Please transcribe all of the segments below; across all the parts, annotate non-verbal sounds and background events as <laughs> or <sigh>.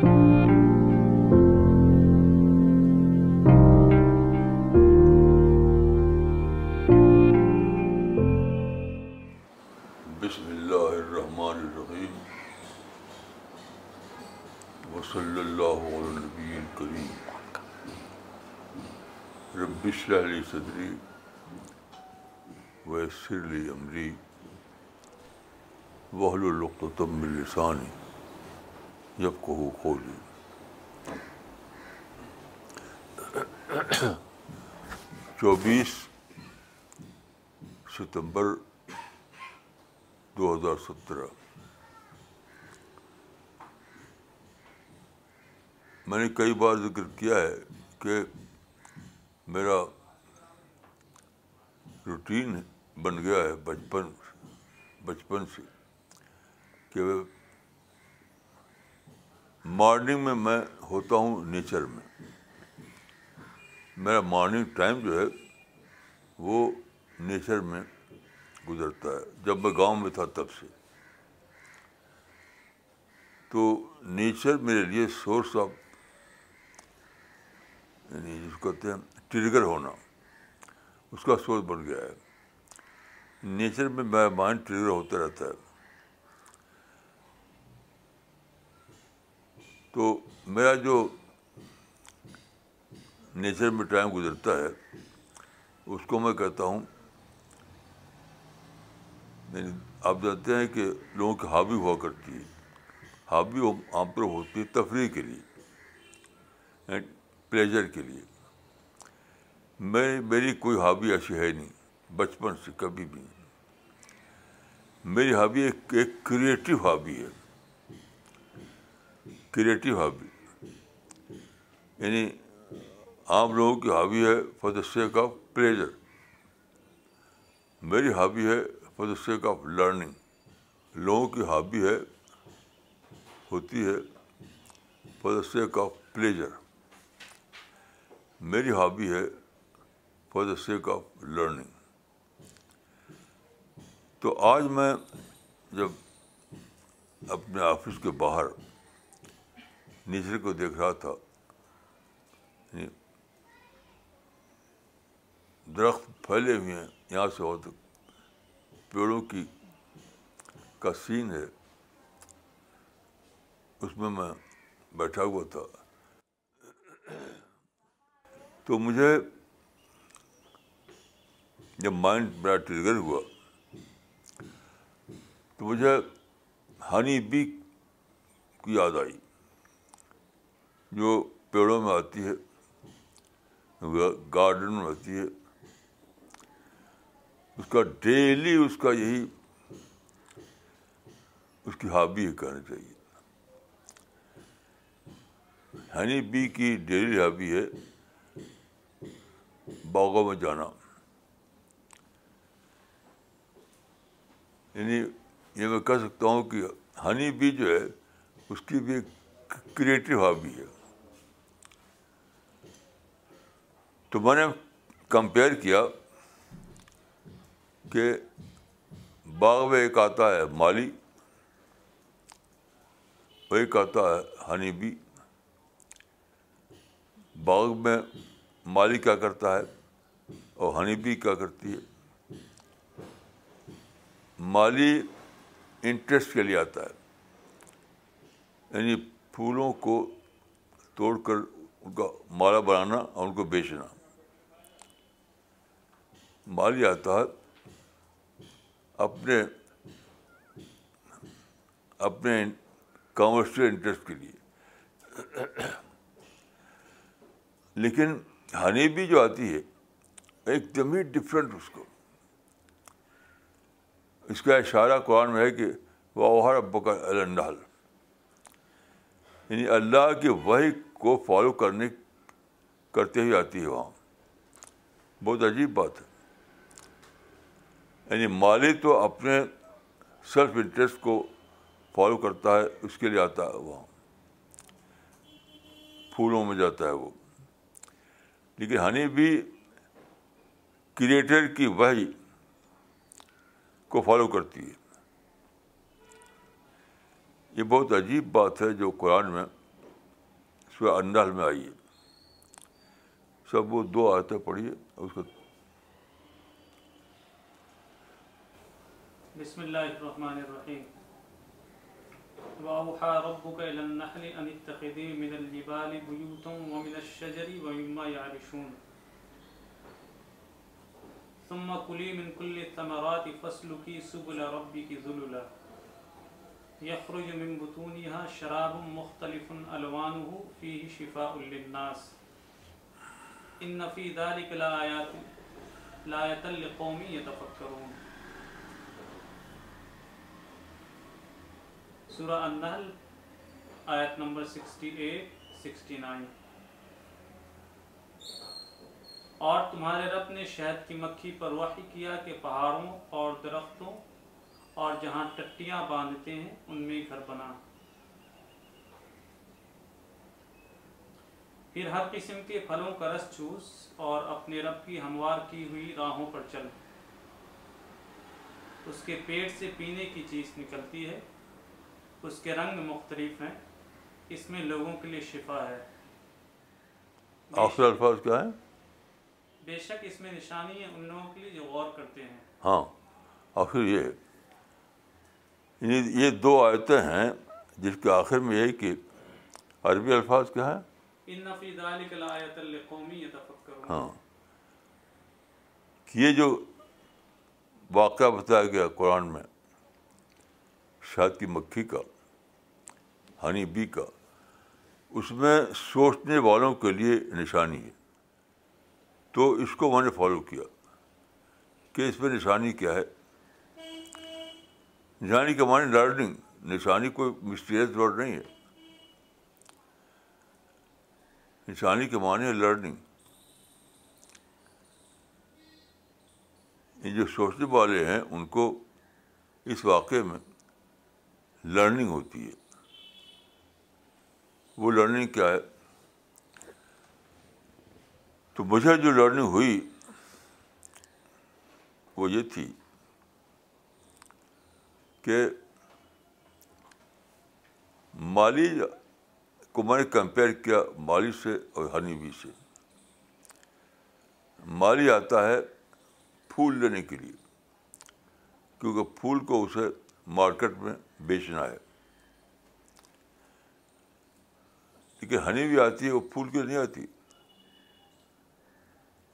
بسم اللہ الرحمن الرحیم وصلی اللہ علی نبی الکریم رب اشرح لی صدری ویسر لی امری واحلل عقدۃ من لسانی یفقہوا قولی چوبیس ستمبر دو ہزار سترہ۔ میں نے کئی بار ذکر کیا ہے کہ میرا روٹین بن گیا ہے بچپن بچپن سے کہ مارننگ میں میں ہوتا ہوں نیچر میں۔ میرا مارننگ ٹائم جو ہے وہ نیچر میں گزرتا ہے۔ جب میں گاؤں میں تھا تب سے۔ تو نیچر میرے لیے سورس آف یعنی جس کو کہتے ہیں ٹریگر ہونا، اس کا سورس بن گیا ہے۔ نیچر میں میرا مائنڈ ٹریگر ہوتا رہتا ہے۔ تو میرا جو نیچر میں ٹائم گزرتا ہے، اس کو میں کہتا ہوں یعنی آپ جانتے ہیں کہ لوگوں کی ہابی ہوا کرتی ہے۔ ہابی عام پر ہوتی ہے تفریح کے لیے پلیجر کے لیے۔ میں، میری کوئی ہابی ایسی ہے نہیں، بچپن سے کبھی بھی۔ میری ہابی ایک ایک کریٹیو ہابی ہے۔ Creative hobby. یعنی عام لوگوں کی ہابی ہے for the sake of pleasure میری ہابی ہے for the sake of learning لوگوں کی ہابی ہے، ہوتی ہے for the sake of pleasure میری ہابی ہے for the sake of learning تو آج میں جب اپنے آفس کے باہر نیچر کو دیکھ رہا تھا۔ یعنی درخت پھیلے ہوئے ہیں۔ یہاں سے ہو تک پیڑوں کی کا سین ہے۔ اس میں میں بیٹھا ہوا تھا۔ تو مجھے جب مائنڈ میرا ٹریگر ہوا، تو مجھے ہنی بی کی یاد آئی۔ جو پیڑوں میں آتی ہے گارڈن میں آتی ہے، اس کا ڈیلی اس کا یہی، اس کی ہابی ہے کہنا چاہیے۔ ہنی بی کی ڈیلی ہابی ہے، باغوں میں جانا۔ یعنی یہ میں کہہ سکتا ہوں کہ ہنی بی جو ہے، اس کی بھی ایک کریٹیو ہابی ہے۔ تو میں نے کمپیئر کیا کہ باغ میں ایک آتا ہے مالی ایک آتا ہے ہنی بی باغ میں مالی کیا کرتا ہے اور ہنی بی کیا کرتی ہے؟ مالی انٹرسٹ کے لیے آتا ہے۔ یعنی پھولوں کو توڑ کر ان کا مالا بنانا اور ان کو بیچنا۔ مالی آتا ہے اپنے اپنے کامرشل انٹرسٹ کے لیے۔ لیکن ہنی بھی جو آتی ہے، ایک دم ہی ڈفرینٹ اس کو۔ اس کا اشارہ قرآن میں ہے کہ وہ رب کا یعنی اللہ کی وہی کو فالو کرنے، کرتے ہوئے آتی ہے وہاں۔ بہت عجیب بات ہے۔ یعنی مالی تو اپنے سیلف انٹرسٹ کو فالو کرتا ہے، اس کے لیے آتا ہے وہاں پھولوں میں جاتا ہے وہ۔ لیکن ہنی بھی کریٹر کی وہی کو فالو کرتی ہے۔ یہ بہت عجیب بات ہے جو قرآن میں سورہ انڈال میں آئی ہے۔ سب وہ دو آیتیں پڑھیے اس کو بسم اللہ الرحمن الرحیم. وَأَوْحَى رَبُّكَ إِلَى النَّحْلِ أَنِ اتَّخِذِي مِنَ الْجِبَالِ بُيُوتًا وَمِنَ الشَّجَرِ وَمِمَّا يَعْرِشُونَ. ثُمَّ كُلِي مِن كُلِّ الثَّمَرَاتِ فَاسْلُكِي سُبُلَ رَبِّكِ ذُلُلًا. يَخْرُجُ مِن بُطُونِهَا شَرَابٌ مُخْتَلِفٌ أَلْوَانُهُ فِيهِ شِفَاءٌ لِلنَّاسِ. إِنَّ فِي ذَلِكَ لَآيَاتٍ لَآيَةً لِقَوْمٍ يَتَفَكَّرُونَ. سورہ النحل، آیت نمبر 68 69 اور تمہارے رب نے شہد کی مکھی پر وحی کیا کہ پہاڑوں اور درختوں اور جہاں ٹٹیاں باندھتے ہیں، ان میں گھر بنا۔ پھر ہر قسم کے پھلوں کا رس چوس اور اپنے رب کی ہموار کی ہوئی راہوں پر چل۔ اس کے پیٹ سے پینے کی چیز نکلتی ہے۔ اس کے رنگ مختلف ہیں۔ اس میں لوگوں کے لیے شفا ہے۔ آخر الفاظ کیا ہیں؟ بے شک اس میں نشانی ہے ان لوگوں کے لیے جو غور کرتے ہیں۔ ہاں۔ آخر یہ یعنی یہ دو آیتیں ہیں جس کے آخر میں یہی کہ عربی الفاظ کیا یتفکرون۔ ہاں۔ یہ جو واقعہ بتایا گیا قرآن میں شہد کی مکھی کا، ہنی بی کا، اس میں سوچنے والوں کے لیے نشانی ہے۔ تو اس کو میں نے فالو کیا۔ کہ اس میں نشانی کیا ہے؟ نشانی کے معنی لرننگ نشانی کوئی مسٹیریس ورڈ نہیں ہے۔ نشانی کے معنی ہے لرننگ یہ جو سوچنے والے ہیں، ان کو اس واقعے میں لرننگ ہوتی ہے۔ وہ لرننگ کیا ہے؟ تو مجھے جو لرننگ ہوئی، وہ یہ تھی کہ مالی کو میں نے کمپیئر کیا مالی سے اور ہنی بی سے۔ مالی آتا ہے پھول لینے کے لیے، کیونکہ پھول کو اسے مارکیٹ میں بیچنا ہے۔ لیکن ہنی بھی آتی ہے، وہ پھول کے نہیں آتی۔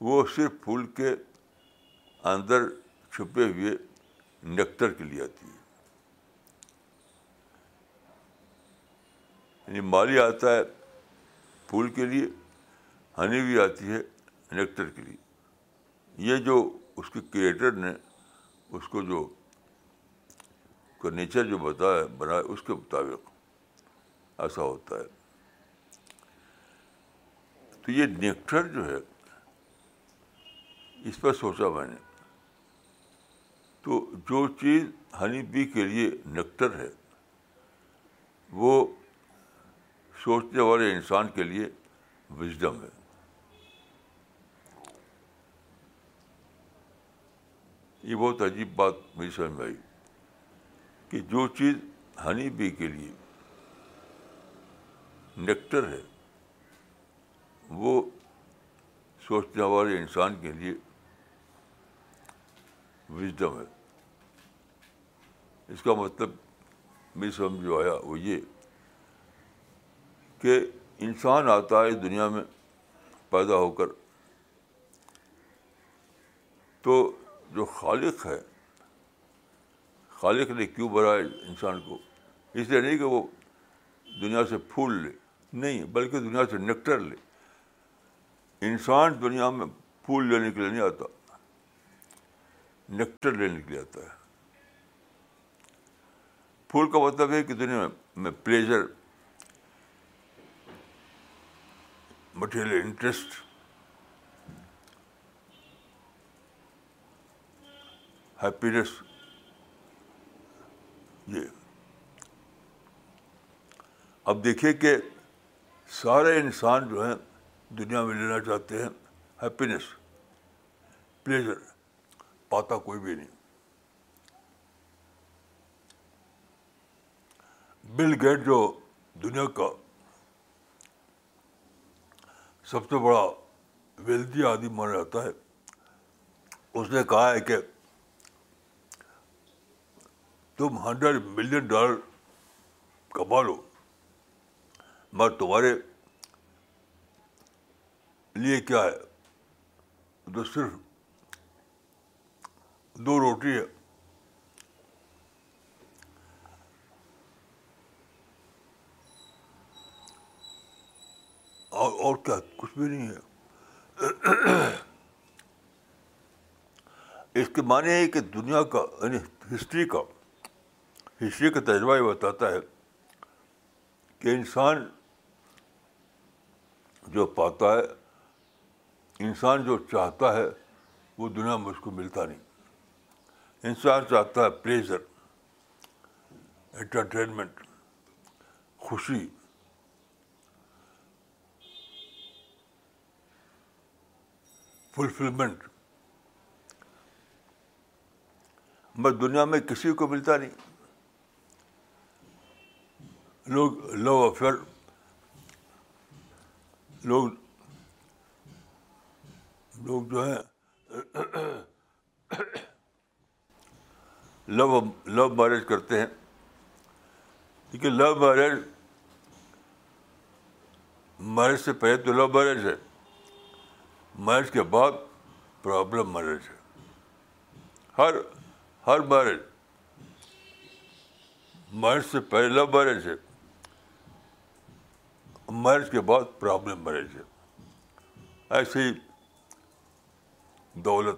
وہ صرف پھول کے اندر چھپے ہوئے نیکٹر کے لیے آتی ہے۔ یعنی مالی آتا ہے پھول کے لیے، ہنی بھی آتی ہے نیکٹر کے لیے۔ یہ جو اس کے کریٹر نے، اس کو جو کا نیچر جو بتایا بنا اس کے مطابق ایسا ہوتا ہے۔ تو یہ نیکٹر جو ہے، اس پر سوچا میں نے۔ تو جو چیز ہنی بی کے لیے نیکٹر ہے، وہ سوچنے والے انسان کے لیے وزڈم ہے۔ یہ بہت عجیب بات میری سمجھ میں آئی۔ کہ جو چیز ہنی بی کے لیے نیکٹر ہے، وہ سوچنے والے انسان کے لیے وزڈم ہے۔ اس کا مطلب میری سمجھ جو آیا وہ یہ کہ انسان آتا ہے دنیا میں پیدا ہو کر تو جو خالق ہے خالق نے کیوں بنایا انسان کو؟ اس لیے نہیں کہ وہ دنیا سے پھول لے، نہیں، بلکہ دنیا سے نیکٹر لے۔ انسان دنیا میں پھول لینے کے لیے نہیں آتا نیکٹر لینے کے لیے آتا ہے۔ پھول کا مطلب ہے کہ دنیا میں پلیزر مٹیریل انٹرسٹ ہیپینیس یہ اب دیکھیے کہ سارے انسان جو ہیں دنیا میں لینا چاہتے ہیں ہیپینیس پلیزر پاتا کوئی بھی نہیں۔ بل گیٹ جو دنیا کا سب سے بڑا ویلدی آدمی مانا جاتا ہے، اس نے کہا ہے کہ تم ہنڈریڈ ملین ڈالر کما لو۔ مگر تمہارے لیے کیا ہے؟ تو صرف دو روٹی ہے۔ اور اور کیا؟ کچھ بھی نہیں ہے۔ اس کے معنی ہے کہ دنیا کا یعنی ہسٹری کا ہسٹری کا تجربہ یہ بتاتا ہے کہ انسان جو پاتا ہے، انسان جو چاہتا ہے، وہ دنیا میں اس کو ملتا نہیں۔ انسان چاہتا ہے پلیزر انٹرٹینمنٹ خوشی۔ فلفلمنٹ میں دنیا میں کسی کو ملتا نہیں۔ لوگ لو افیئر لوگ لوگ جو ہیں لو لو میرج کرتے ہیں۔ کیونکہ لو میرج میرج سے پہلے تو لو میرج ہے۔ میرج کے بعد پرابلم میرج ہے۔ ہر ہر میرج میرج سے پہلے لو میرج ہے۔ میرج کے بعد پرابلم میرج ہے ایسے ہی دولت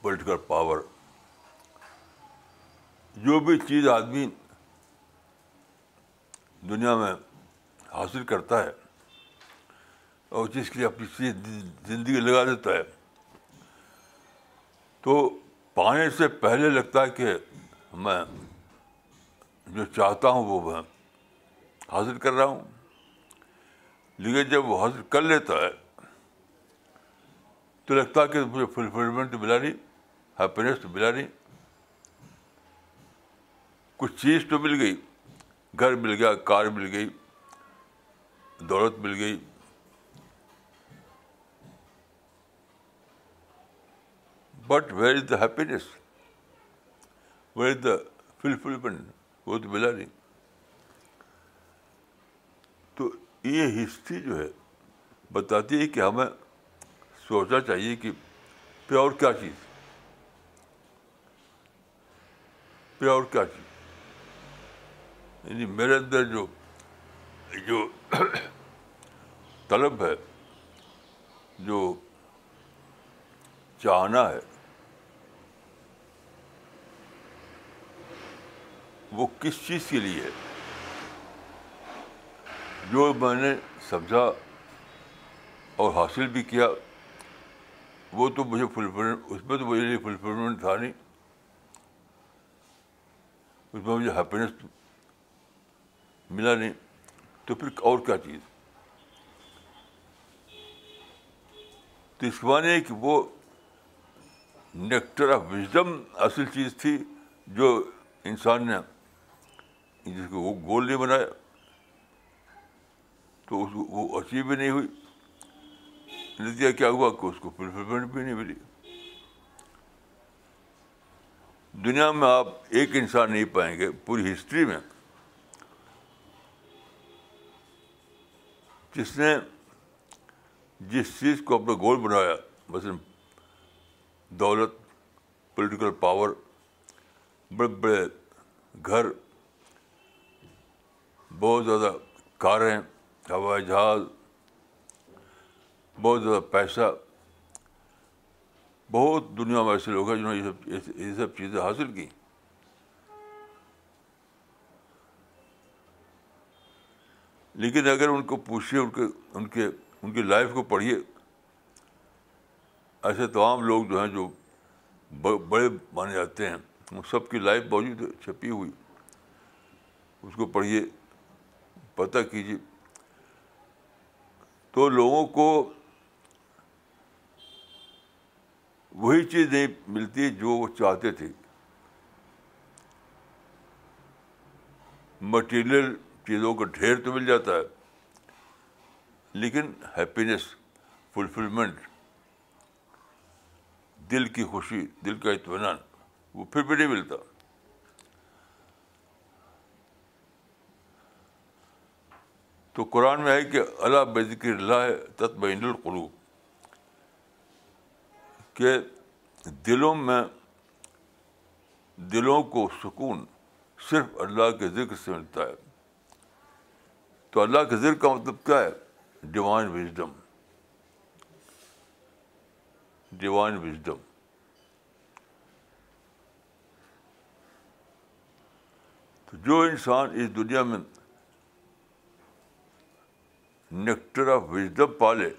پولیٹیکل پاور جو بھی چیز آدمی دنیا میں حاصل کرتا ہے اور جس کے لیے اپنی زندگی لگا دیتا ہے، تو پانے سے پہلے لگتا ہے کہ میں جو چاہتا ہوں وہ میں حاصل کر رہا ہوں۔ لیکن جب وہ حاصل کر لیتا ہے، تو لگتا ہے کہ مجھے فلفلمنٹ ملا نہیں ہیپینیس تو ملا نہیں۔ کچھ چیز تو مل گئی، گھر مل گیا، کار مل گئی، دولت مل گئی۔ But where is the happiness where is the fulfilment وہ تو ملا نہیں تو یہ ہسٹری جو ہے بتاتی ہے کہ ہمیں سوچنا چاہیے کہ پیور کیا چیز پیور کیا چیز یعنی میرے اندر جو جو طلب ہے، جو چاہنا ہے، وہ کس چیز کے لیے ہے؟ جو میں نے سمجھا اور حاصل بھی کیا، وہ تو مجھے فلفلمنٹ اس میں تو مجھے لیے فلفلمنٹ تھا نہیں۔ اس میں مجھے ہیپینس ملا نہیں۔ تو پھر اور کیا چیز؟ تو اس معنی ہے کہ وہ نیکٹر آف وزڈم اصل چیز تھی جو انسان نے جس کو وہ گول نہیں بنایا۔ تو اس کو وہ اچیو بھی نہیں ہوئی۔ نتیجہ کیا ہوا کہ اس کو فلفلمنٹ بھی نہیں ملی۔ دنیا میں آپ ایک انسان نہیں پائیں گے، پوری ہسٹری میں۔ جس نے جس چیز کو اپنا گول بنایا، مثلاً دولت پولیٹیکل پاور بڑے بڑے گھر، بہت زیادہ کاریں ہوائی جہاز، بہت زیادہ پیسہ، بہت دنیا میں ایسے لوگ ہیں جنہوں نے یہ سب یہ سب چیزیں حاصل کی۔ لیکن اگر ان کو پوچھیے، ان کے ان کے ان کی لائف کو پڑھیے، ایسے تمام لوگ جو ہیں جو بڑے مانے جاتے ہیں وہ سب کی لائف موجود چھپی ہوئی۔ اس کو پڑھیے، پتہ کیجیے۔ تو لوگوں کو وہی چیز نہیں ملتی جو وہ چاہتے تھے۔ مٹیریل چیزوں کا ڈھیر تو مل جاتا ہے، لیکن ہیپینس فلفلمنٹ دل کی خوشی، دل کا اطمینان، وہ پھر بھی نہیں ملتا۔ تو قرآن میں ہے کہ اللہ بے ذکر اللہ تطمئن القلوب، کہ دلوں میں دلوں کو سکون صرف اللہ کے ذکر سے ملتا ہے۔ تو اللہ کے ذکر کا مطلب کیا ہے؟ ڈیوائن وزڈم ڈیوائن وزڈم تو جو انسان اس دنیا میں نیکٹر آف وزڈم پالے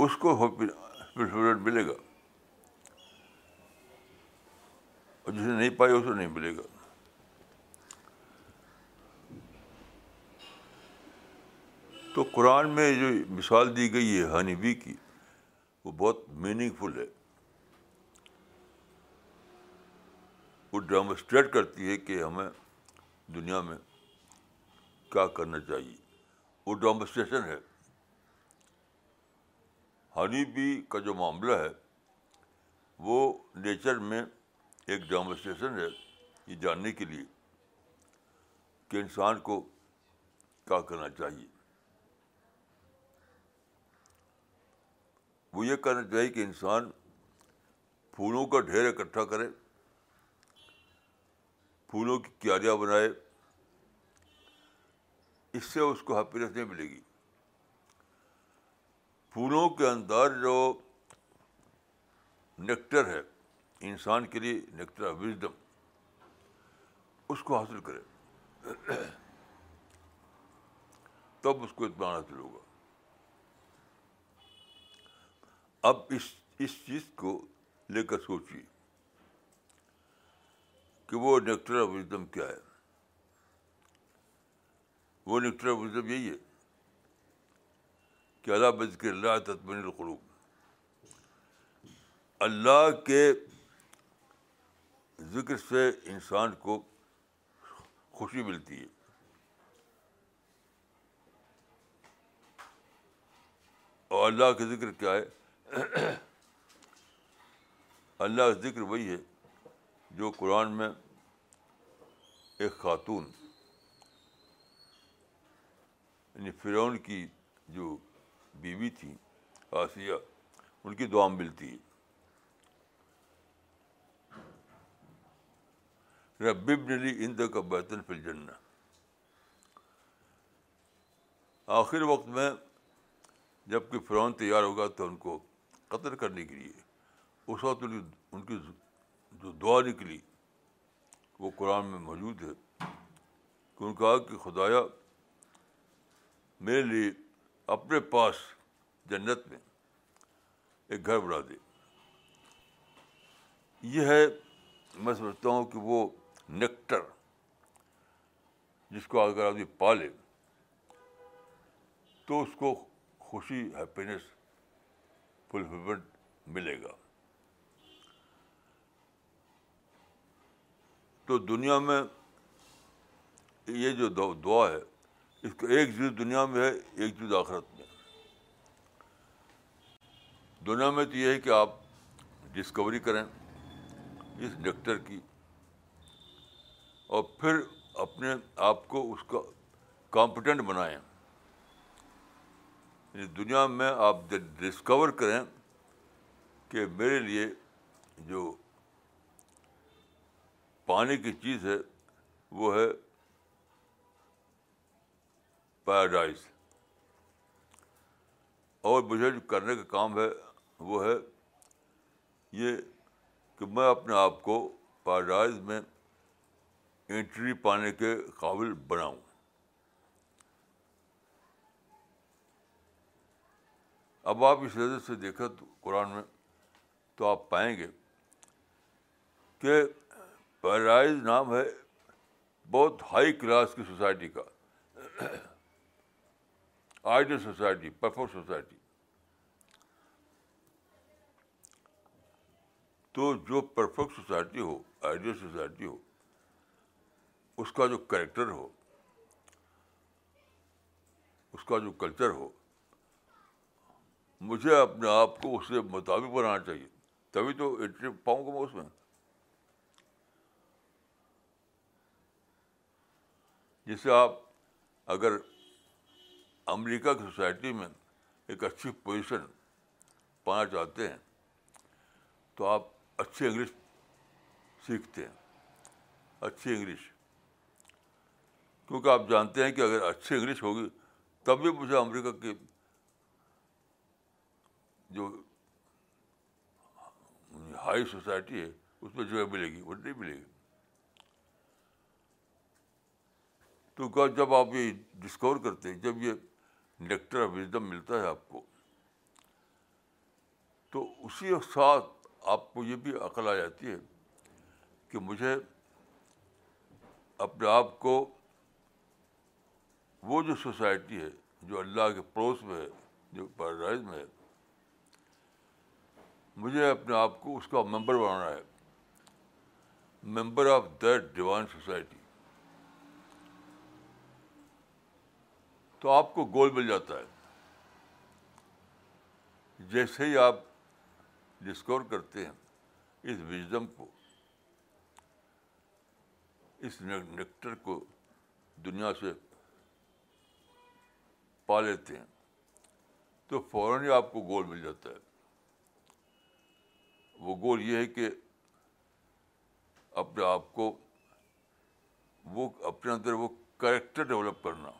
اس کو ملے گا اور جسے نہیں پائے اسے نہیں ملے گا تو قرآن میں جو مثال دی گئی ہے ہنی بی کی وہ بہت میننگ فل ہے وہ ڈیمونسٹریٹ کرتی ہے کہ ہمیں دنیا میں کیا کرنا چاہیے وہ ڈیمونسٹریشن ہے۔ ہنی بی کا جو معاملہ ہے، وہ نیچر میں ایک ڈیمونسٹریشن ہے، یہ جاننے کے لیے کہ انسان کو کیا کرنا چاہیے۔ وہ یہ کرنا چاہیے کہ انسان پھولوں کا ڈھیر اکٹھا کرے، پھولوں کی کیاریاں بنائے اس سے اس کو ہیپینیس نہیں ملے گی۔ پھولوں کے اندر جو نیکٹر ہے، انسان کے لیے نیکٹر وزڈم، اس کو حاصل کرے تب اس کو اطمینان حاصل ہوگا۔ اب اس اس چیز کو لے کر سوچیے کہ وہ نیکٹر آف وزڈم کیا ہے۔ وہ نیکٹر آف مطلب یہی ہے کہ اللہ بذکر اللہ تطمین القلوب۔ اللہ کے ذکر سے انسان کو خوشی ملتی ہے۔ اور اللہ کا ذکر کیا ہے؟ اللہ کا ذکر وہی ہے جو قرآن میں ایک خاتون یعنی فرعون کی جو بیوی تھی، آسیہ، ان کی دعا ملتی ہے۔ ربب نلی اند کا بیتن فل جن آخر وقت میں جبکہ فرعون تیار ہوگا تو ان کو قتل کرنے کے لیے، اس وقت ان کی جو دعا نکلی، وہ قرآن میں موجود ہے کہ ان کہا کہ خدایا میرے لیے اپنے پاس جنت میں ایک گھر بنا دے۔ یہ ہے میں سمجھتا ہوں کہ وہ نیکٹر جس کو اگر آدمی پالے تو اس کو خوشی ہیپینس فلفلمنٹ ملے گا۔ تو دنیا میں یہ جو دعا ہے اس کو ایک چیز دنیا میں ہے، ایک چیز آخرت میں۔ دنیا میں تو یہ ہے کہ آپ ڈسکوری کریں اس نیکٹر کی اور پھر اپنے آپ کو اس کا کمپٹنٹ بنائیں۔ یعنی دنیا میں آپ ڈسکور کریں کہ میرے لیے جو پانی کی چیز ہے، وہ ہے پیراڈائز۔ اور مجھے جو کرنے کا کام ہے، وہ ہے یہ کہ میں اپنے آپ کو پیراڈائز میں انٹری پانے کے قابل بناؤں۔ اب آپ اس نظر سے دیکھیں تو قرآن میں تو آپ پائیں گے کہ پیرائز نام ہے بہت ہائی کلاس کی سوسائٹی کا۔ آئیڈیل سوسائٹی پرفیکٹ سوسائٹی تو جو پرفیکٹ سوسائٹی ہو آئیڈیل سوسائٹی ہو اس کا جو کریکٹر ہو اس کا جو کلچر ہو مجھے اپنے آپ کو اس سے مطابق بنانا چاہیے تبھی تو انٹری پاؤں گا میں اس میں جسے آپ اگر امریکہ کی سوسائٹی میں ایک اچھی پوزیشن پانا چاہتے ہیں، تو آپ اچھی انگلش سیکھتے ہیں، اچھی انگلش۔ کیونکہ آپ جانتے ہیں کہ اگر اچھی انگلش ہوگی، تب بھی مجھے امریکہ کی جو ہائی سوسائٹی ہے، اس میں جگہ ملے گی، وہ نہیں ملے گی۔ تو جب آپ یہ ڈسکور کرتے ہیں، جب یہ نیکٹر آف وزڈم ملتا ہے آپ کو۔ تو اسی ساتھ آپ کو یہ بھی عقل آ جاتی ہے کہ مجھے اپنے آپ کو وہ جو سوسائٹی ہے، جو اللہ کے پڑوس میں ہے، جو پیراڈائز میں ہے، مجھے اپنے آپ کو اس کا ممبر بنانا ہے۔ Member of that divine society. تو آپ کو گول مل جاتا ہے۔ جیسے ہی آپ ڈسکور کرتے ہیں اس وزڈم کو، اس نیکٹر کو دنیا سے پا لیتے ہیں، تو فوراً ہی آپ کو گول مل جاتا ہے۔ وہ گول یہ ہے کہ اپنے آپ کو وہ، اپنے اندر وہ کریکٹر ڈیولپ کرنا۔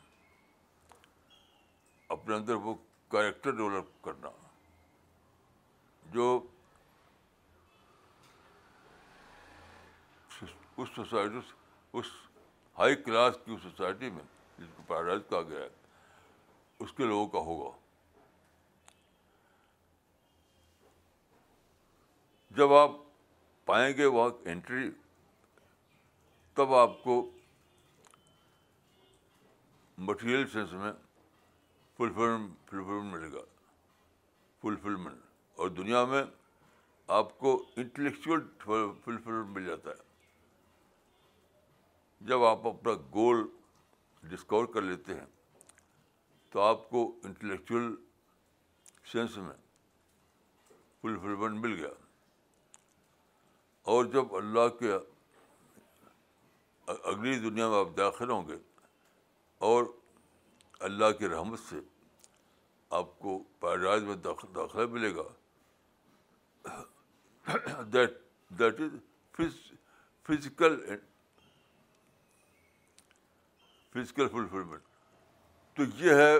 اپنے اندر وہ کریکٹر ڈیولپ کرنا۔ جو اس سوسائٹی اس ہائی کلاس کی سوسائٹی میں جس کو پیراڈائز کہا گیا ہے، اس کے لوگوں کا ہوگا۔ جب آپ پائیں گے وہاں انٹری تب آپ کو مٹیریل سینس میں فلفلمنٹ فلفلمنٹ ملے گا۔ فلفلمنٹ اور دنیا میں آپ کو انٹلیکچوئل فلفلمنٹ مل جاتا ہے۔ جب آپ اپنا گول ڈسکور کر لیتے ہیں، تو آپ کو انٹلیکچوئل سینس میں فلفلمنٹ مل گیا۔ اور جب اللہ کے اگلی دنیا میں آپ داخل ہوں گے اور اللہ کی رحمت سے آپ کو پیراڈائز میں داخلہ ملے گا۔ That that is physical physical fulfilment تو یہ ہے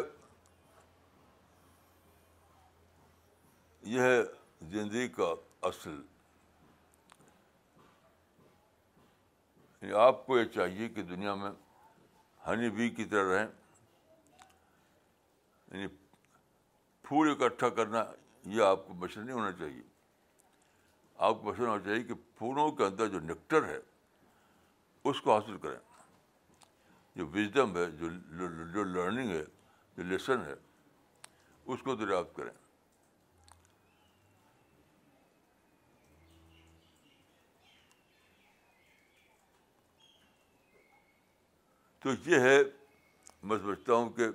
یہ ہے زندگی کا اصل۔ یعنی آپ کو یہ چاہیے کہ دنیا میں ہنی بی کی طرح رہیں۔ یعنی پھول اکٹھا کرنا یہ آپ کو مشن نہیں ہونا چاہیے۔ آپ کو مشن ہونا چاہیے کہ پھولوں کے اندر جو نیکٹر ہے، اس کو حاصل کریں۔ جو وزڈم ہے، جو جو لرننگ ہے، جو لیسن ہے، اس کو دریافت کریں۔ تو یہ ہے، میں سمجھتا ہوں کہ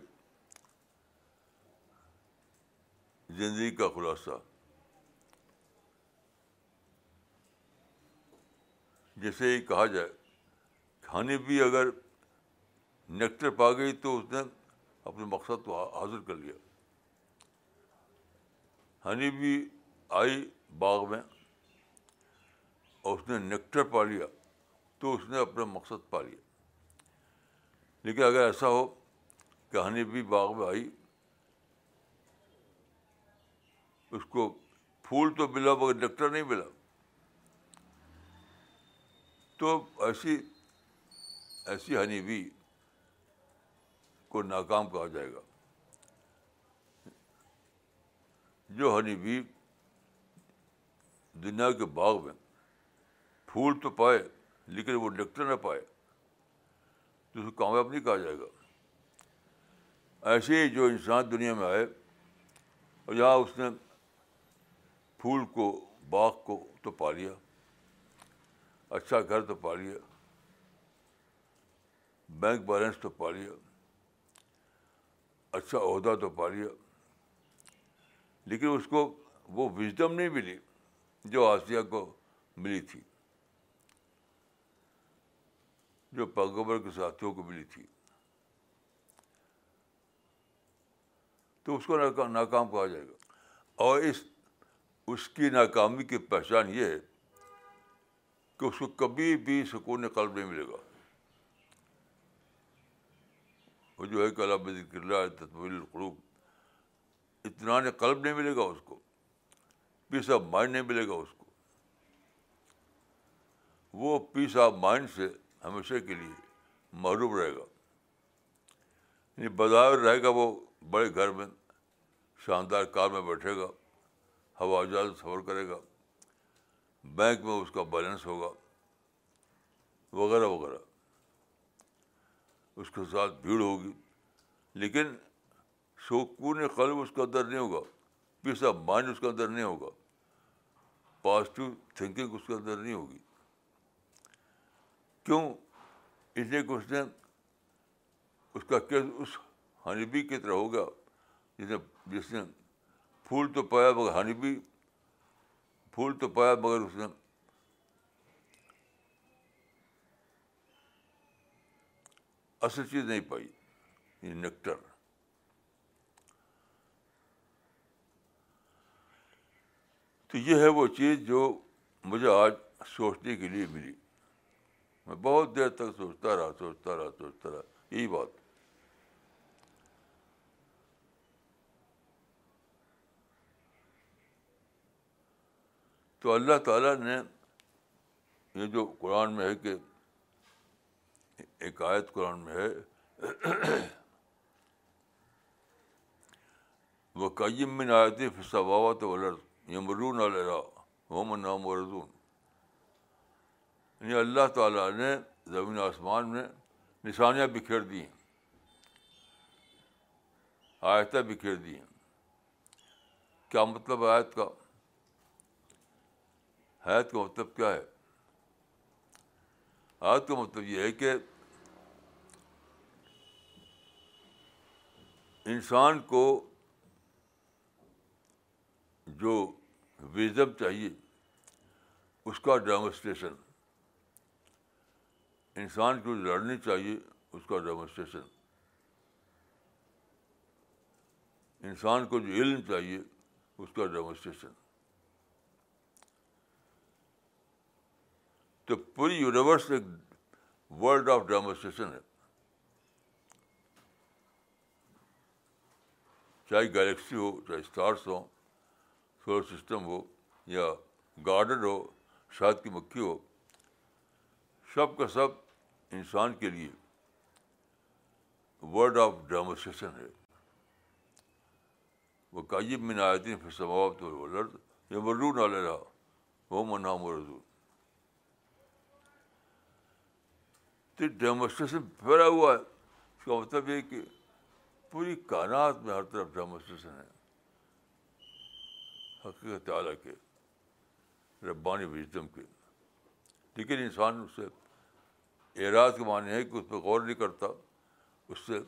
زندگی کا خلاصہ۔ جیسے ہی کہا جائے، کھانے بھی اگر نیکٹر پا گئی تو اس نے اپنے مقصد کو حاصل کر لیا۔ ہنی بھی آئی باغ میں اور اس نے نیکٹر پا لیا تو اس نے اپنا مقصد پا لیا۔ لیکن اگر ایسا ہو کہ ہنی بھی باغ میں آئی اس کو پھول تو ملا مگر نیکٹر نہیں ملا۔ تو ایسی ایسی ہنی بھی کو ناکام کہا جائے گا۔ جو ہنی بھی دنیا کے باغ میں پھول تو پائے لیکن وہ نیکٹر نہ پائے، تو اس کو کامیاب نہیں کہا جائے گا۔ ایسے ہی جو انسان دنیا میں آئے اور جہاں اس نے پھول کو، باغ کو تو پا لیا اچھا گھر تو پا لیا، بینک بیلنس تو پا لیا اچھا عہدہ تو پا لیا، لیکن اس کو وہ وزڈم نہیں ملی جو آسیہ کو ملی تھی، جو پیغبر کے ساتھیوں کو ملی تھی۔ تو اس کو ناکام کہا جائے گا۔ اور اس اس کی ناکامی کی پہچان یہ ہے کہ اس کو کبھی بھی سکون قلب نہیں ملے گا۔ وہ جو ہے کہ اللہ ذکر اللہ تطویل القروب اطمینان قلب نہیں ملے گا اس کو پیس آف مائنڈ نہیں ملے گا اس کو۔ وہ پیس آف مائنڈ سے ہمیشہ کے لیے محروم رہے گا۔ یعنی بظاہر رہے گا وہ بڑے گھر میں، شاندار کار میں بیٹھے گا۔ ہوا جہاز سفر کرے گا، بینک میں اس کا بیلنس ہوگا، وغیرہ وغیرہ۔ اس کے ساتھ بھیڑ ہوگی، لیکن سکون قلب اس کے اندر نہیں ہوگا پیس آف مائنڈ اس کے اندر نہیں ہوگا پازیٹیو تھنکنگ اس کے اندر نہیں ہوگی۔ کیوں؟ اس لیے کہ اس نے اس کا کیس اس ہنیبی کی طرح ہوگا جس نے جس نے پھول تو پایا مگر ہنیبی پھول تو پایا مگر اس نے۔ اصل چیز نہیں پائی، یہ نیکٹر تو یہ ہے وہ چیز جو مجھے آج سوچنے کے لیے ملی۔ میں بہت دیر تک سوچتا رہا سوچتا رہا سوچتا رہا، یہی بات۔ تو اللہ تعالیٰ نے یہ جو قرآن میں ہے کہ ایک آیت قرآن میں ہے وہ قیم من آیتی فصاوت ولر یمرون علیہ محمد نام ورزون یعنی اللہ تعالیٰ نے زمین آسمان میں نشانیاں بکھیر دی ہیں، آیتیں بکھیر دی ہیں۔ کیا مطلب آیت کا؟ حیات کا مطلب کیا ہے؟ آیت کا مطلب یہ ہے کہ انسان کو جو ویزم چاہیے، اس کا ڈیمونسٹریشن انسان کو لڑنی چاہیے، اس کا ڈیمونسٹریشن انسان کو جو علم چاہیے، اس کا ڈیمونسٹریشن تو پوری یونیورس ایک ورلڈ آف ڈیمونسٹریشن ہے۔ چاہے گلیکسی ہو، چاہے اسٹارس ہوں سولر سسٹم ہو یا گارڈن ہو شاد کی مکھی ہو، سب کا سب انسان کے لیے ورڈ آف ڈیمونسٹریشن ہے۔ وہ قائب من آیتین پھر سماوت لرد یہ مرو وہ منا مرزو تو ڈیمونسٹریشن پھیلا ہوا ہے۔ اس کا مطلب یہ کہ پوری کائنات میں ہر طرف ڈیمونسٹریشن ہے حقیقت تعالیٰ کے، ربانی وزڈم کے۔ لیکن انسان اس سے اعراض کے معنی ہے کہ اس پہ غور نہیں کرتا، اس سے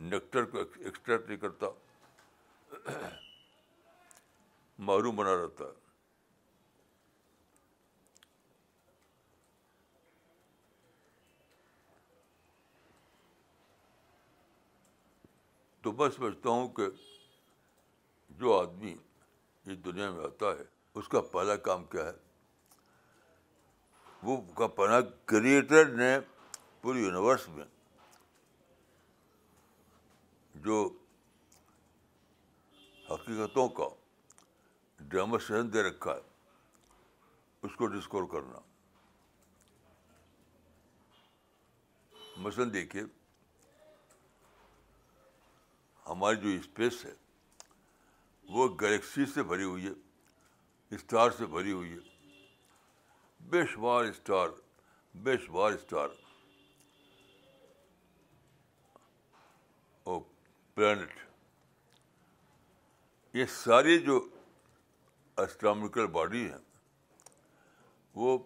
نیکٹر کو ایکسٹریکٹ نہیں کرتا۔ <clears throat> معروم بنا رہتا ہے۔ تو میں سمجھتا ہوں کہ جو آدمی اس دنیا میں آتا ہے، اس کا پہلا کام کیا ہے؟ وہ کا پہلا کریٹر نے پوری یونیورس میں جو حقیقتوں کا ڈیمونسٹریشن دے رکھا ہے، اس کو ڈسکور کرنا۔ مثلاً دیکھیے ہماری جو اسپیس ہے، وہ گلیکسی سے بھری ہوئی ہے، اسٹار سے بھری ہوئی ہے۔ بے شمار اسٹار، بے شمار اسٹار۔ او پلانٹ۔ یہ ساری جو اسٹرامکل باڈی ہیں، وہ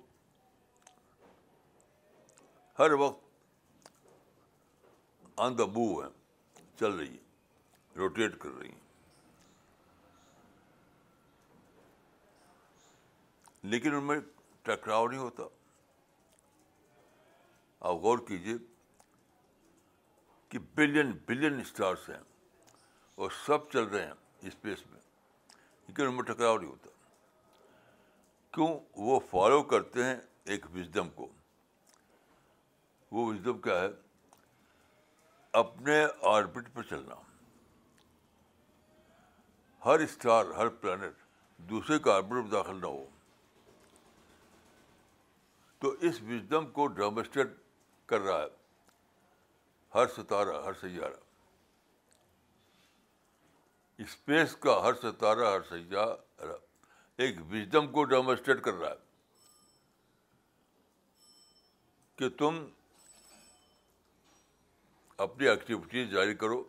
ہر وقت آن دا بو ہیں، چل رہی ہیں۔ روٹیٹ کر رہی ہیں۔ لیکن ان میں ٹکراؤ نہیں ہوتا۔ آپ غور کیجیے کہ بلین بلین اسٹارس ہیں اور سب چل رہے ہیں اسپیس میں۔ لیکن ان میں ٹکراؤ نہیں ہوتا۔ کیوں؟ وہ فالو کرتے ہیں ایک وزڈم کو۔ وہ وزڈم کیا ہے؟ اپنے آربٹ پہ چلنا۔ ہر اسٹار، ہر پلانٹ دوسرے کا آربٹ میں داخل نہ ہو۔ تو اس وزڈم کو ڈومیسٹیٹ کر رہا ہے۔ ہر ستارہ، ہر سیارہ۔ اسپیس کا ہر ستارہ، ہر سیارہ۔ ایک وزڈم کو ڈیمونسٹریٹ کر رہا ہے۔ کہ تم اپنی ایکٹیویٹیز جاری کرو۔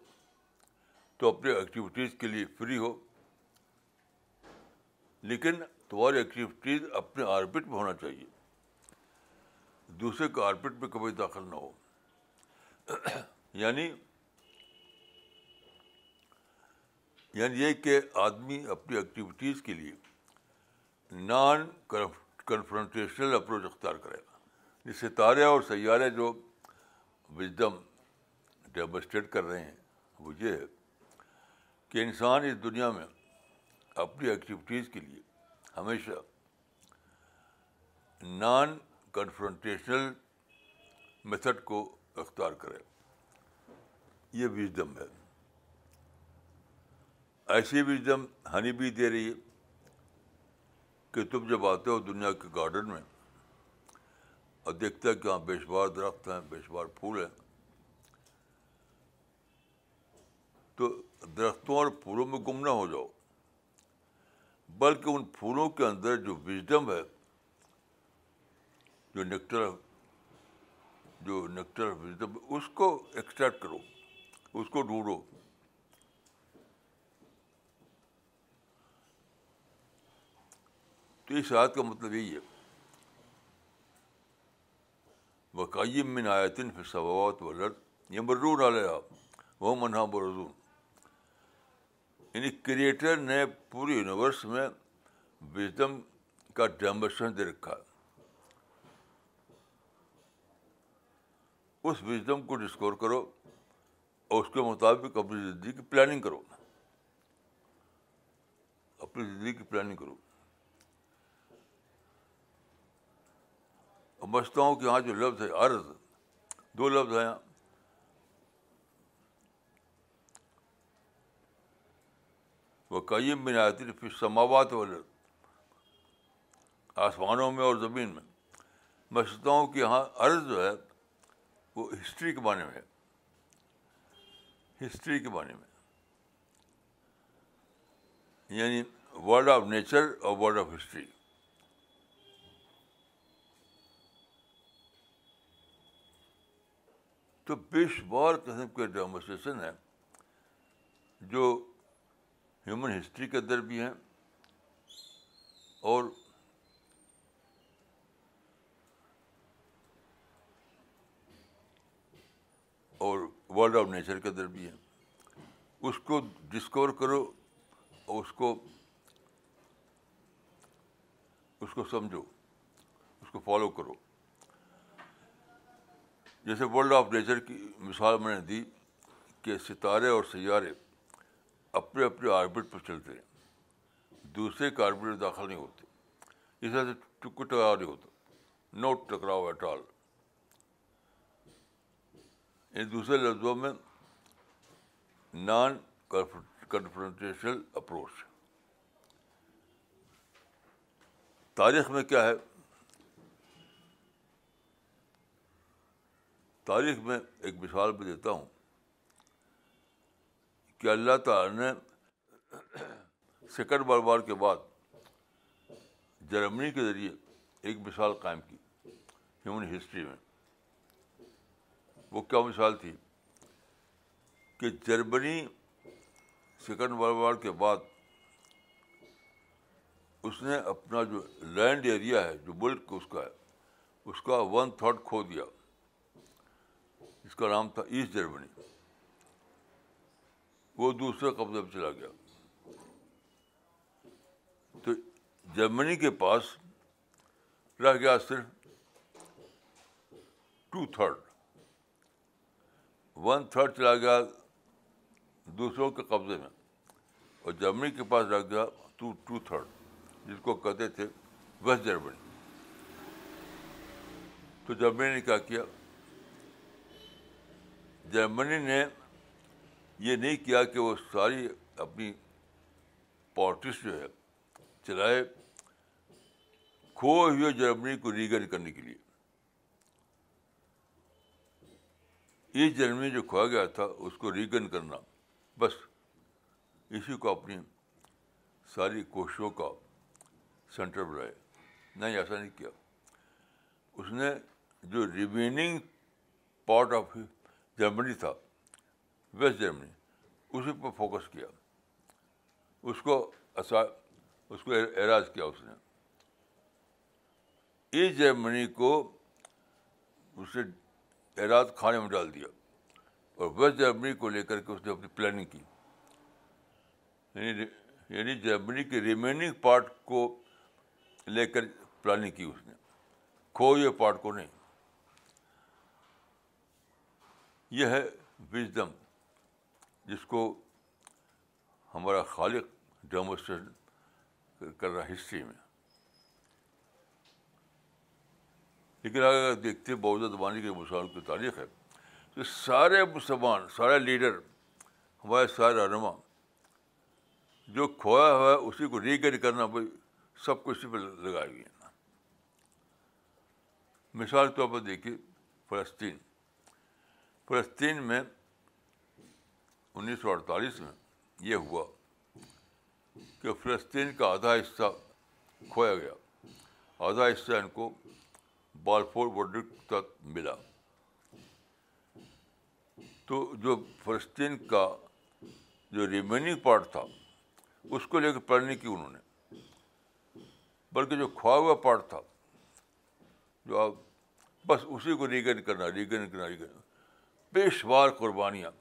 تو اپنی ایکٹیویٹیز کے لیے فری ہو۔ لیکن تمہاری ایکٹیویٹیز اپنے آربٹ میں ہونا چاہیے۔ دوسرے کے آربٹ میں کبھی داخل نہ ہو۔ یعنی یعنی یہ کہ آدمی اپنی ایکٹیویٹیز کے لیے نان کنفرنٹیشنل اپروچ اختیار کرے۔ گا یہ ستارے اور سیارے جو وزڈم ڈیمونسٹریٹ کر رہے ہیں، وہ یہ ہے کہ انسان اس دنیا میں اپنی ایکٹیویٹیز کے لیے ہمیشہ نان کنفرنٹیشنل میتھڈ کو اختیار کرے یہ وزڈم ہے۔ ایسی وزڈم ہنی بھی دے رہی ہے کہ تم جب آتے ہو دنیا کے گارڈن میں اور دیکھتے کہ وہاں بے شمار درخت ہیں بے شمار پھول ہیں، تو درختوں اور پھولوں میں گم نہ ہو جاؤ۔ بلکہ ان پھولوں کے اندر جو وزڈم ہے، جو نیکٹر جو نیکٹر وزڈم اس کو ایکسٹریکٹ کرو، اس کو ڈھونڈو۔ تو اس آیت کا مطلب یہی ہے۔ وقیم من آیتن پھر ثوات و لڑ یہ مرون علیہ وہ منہا برزون یعنی کریٹر نے پوری یونیورس میں وزڈم کا ڈیمبشن دے رکھا۔ ہے اس وزڈم کو ڈسکور کرو اور اس کے مطابق اپنی زندگی کی پلاننگ کرو۔ اپنی زندگی کی پلاننگ کرو۔ سمجھتا ہوں کہ یہاں جو لفظ ہے عرض، دو لفظ ہیں۔ یہاں وہ قیم بنایتی پھر سماوات والے آسمانوں میں اور زمین میں۔ میں سوچتا ہوں کہ یہاں عرض جو ہے، وہ ہسٹری کے معنی میں ہے۔ ہسٹری کے معنی میں۔ یعنی ورڈ آف نیچر اور ورڈ آف ہسٹری تو بے شمار قسم کے ڈیمونسٹریشن ہیں جو ہیومن ہسٹری کے اندر بھی ہیں اور اور ورلڈ آف نیچر کے اندر بھی ہیں۔ اس کو ڈسکور کرو اور اس کو اس کو سمجھو، اس کو فالو کرو۔ جیسے ورلڈ آف نیچر کی مثال میں نے دی کہ ستارے اور سیارے اپنے اپنے آربٹ پر چلتے ہیں۔ دوسرے کے آربٹ میں داخل نہیں ہوتے۔ اس طرح سے ٹکو ٹکراؤ نہیں ہوتا۔ نو ٹکراؤ ایٹ آل۔ ان دوسرے لفظوں میں نان کنفرنٹیشنل اپروچ تاریخ میں کیا ہے؟ تاریخ میں ایک مثال بھی دیتا ہوں۔ کہ اللہ تعالیٰ نے سیکنڈ ورلڈ وار کے بعد جرمنی کے ذریعے ایک مثال قائم کی ہیومن ہسٹری میں۔ وہ کیا مثال تھی؟ کہ جرمنی سیکنڈ ورلڈ وار کے بعد اس نے اپنا جو لینڈ ایریا ہے، جو ملک اس کا ہے، اس کا ون تھرڈ کھو دیا اس کا نام تھا ایسٹ جرمنی۔ وہ دوسرے قبضے میں چلا گیا۔ تو جرمنی کے پاس رہ گیا صرف ٹو تھرڈ ون تھرڈ چلا گیا دوسروں کے قبضے میں۔ اور جرمنی کے پاس رہ گیا ٹو ٹو تھرڈ جس کو کہتے تھے ویسٹ جرمنی تو جرمنی نے کیا کیا؟ جرمنی نے یہ نہیں کیا کہ وہ ساری اپنی پالٹکس جو ہے چلائے کھوئے ہوئے جرمنی کو ریگن کرنے کے لیے۔ یہ جرمنی جو کھویا گیا تھا، اس کو ریگن کرنا، بس اسی کو اپنی ساری کوششوں کا سینٹر بنائے نہیں، ایسا نہیں کیا۔ اس نے جو ریمیننگ پارٹ آف جرمنی تھا ویسٹ جرمنی اسی پہ فوکس کیا۔ اس کو اس کو اعراض کیا اس نے۔ ایسٹ جرمنی کو اس نے اعراض کھانے میں ڈال دیا۔ اور ویسٹ جرمنی کو لے کر کے اس نے اپنی پلاننگ کی۔ یعنی یعنی جرمنی کے ریمیننگ پارٹ کو لے کر پلاننگ کی اس نے۔ کھوئے پارٹ کو نہیں۔ یہ ہے وزڈم جس کو ہمارا خالق ڈیمونسٹریٹ کر رہا ہسٹری میں۔ لیکن اگر دیکھتے بودھ زبانی کے مسلمان کی تاریخ ہے، تو سارے مسلمان، سارے لیڈر، ہمارے سارے رہنما جو کھویا ہوا ہے، اسی کو ریگین کرنا بھائی سب کچھ اسی پہ لگائے ہوئی ہیں۔ مثال کے طور پر دیکھیے فلسطین۔ فلسطین میں انیس سو اڑتالیس میں یہ ہوا کہ فلسطین کا آدھا حصہ کھویا گیا۔ آدھا حصہ ان کو بالفور بارڈر تک ملا۔ تو جو فلسطین کا جو ریمیننگ پارٹ تھا، اس کو لے کے پڑھنے کی انہوں نے۔ بلکہ جو کھویا ہوا پارٹ تھا، جو آپ بس اسی کو ریگن کرنا ریگن کرنا ریگن پیشوار قربانیاں۔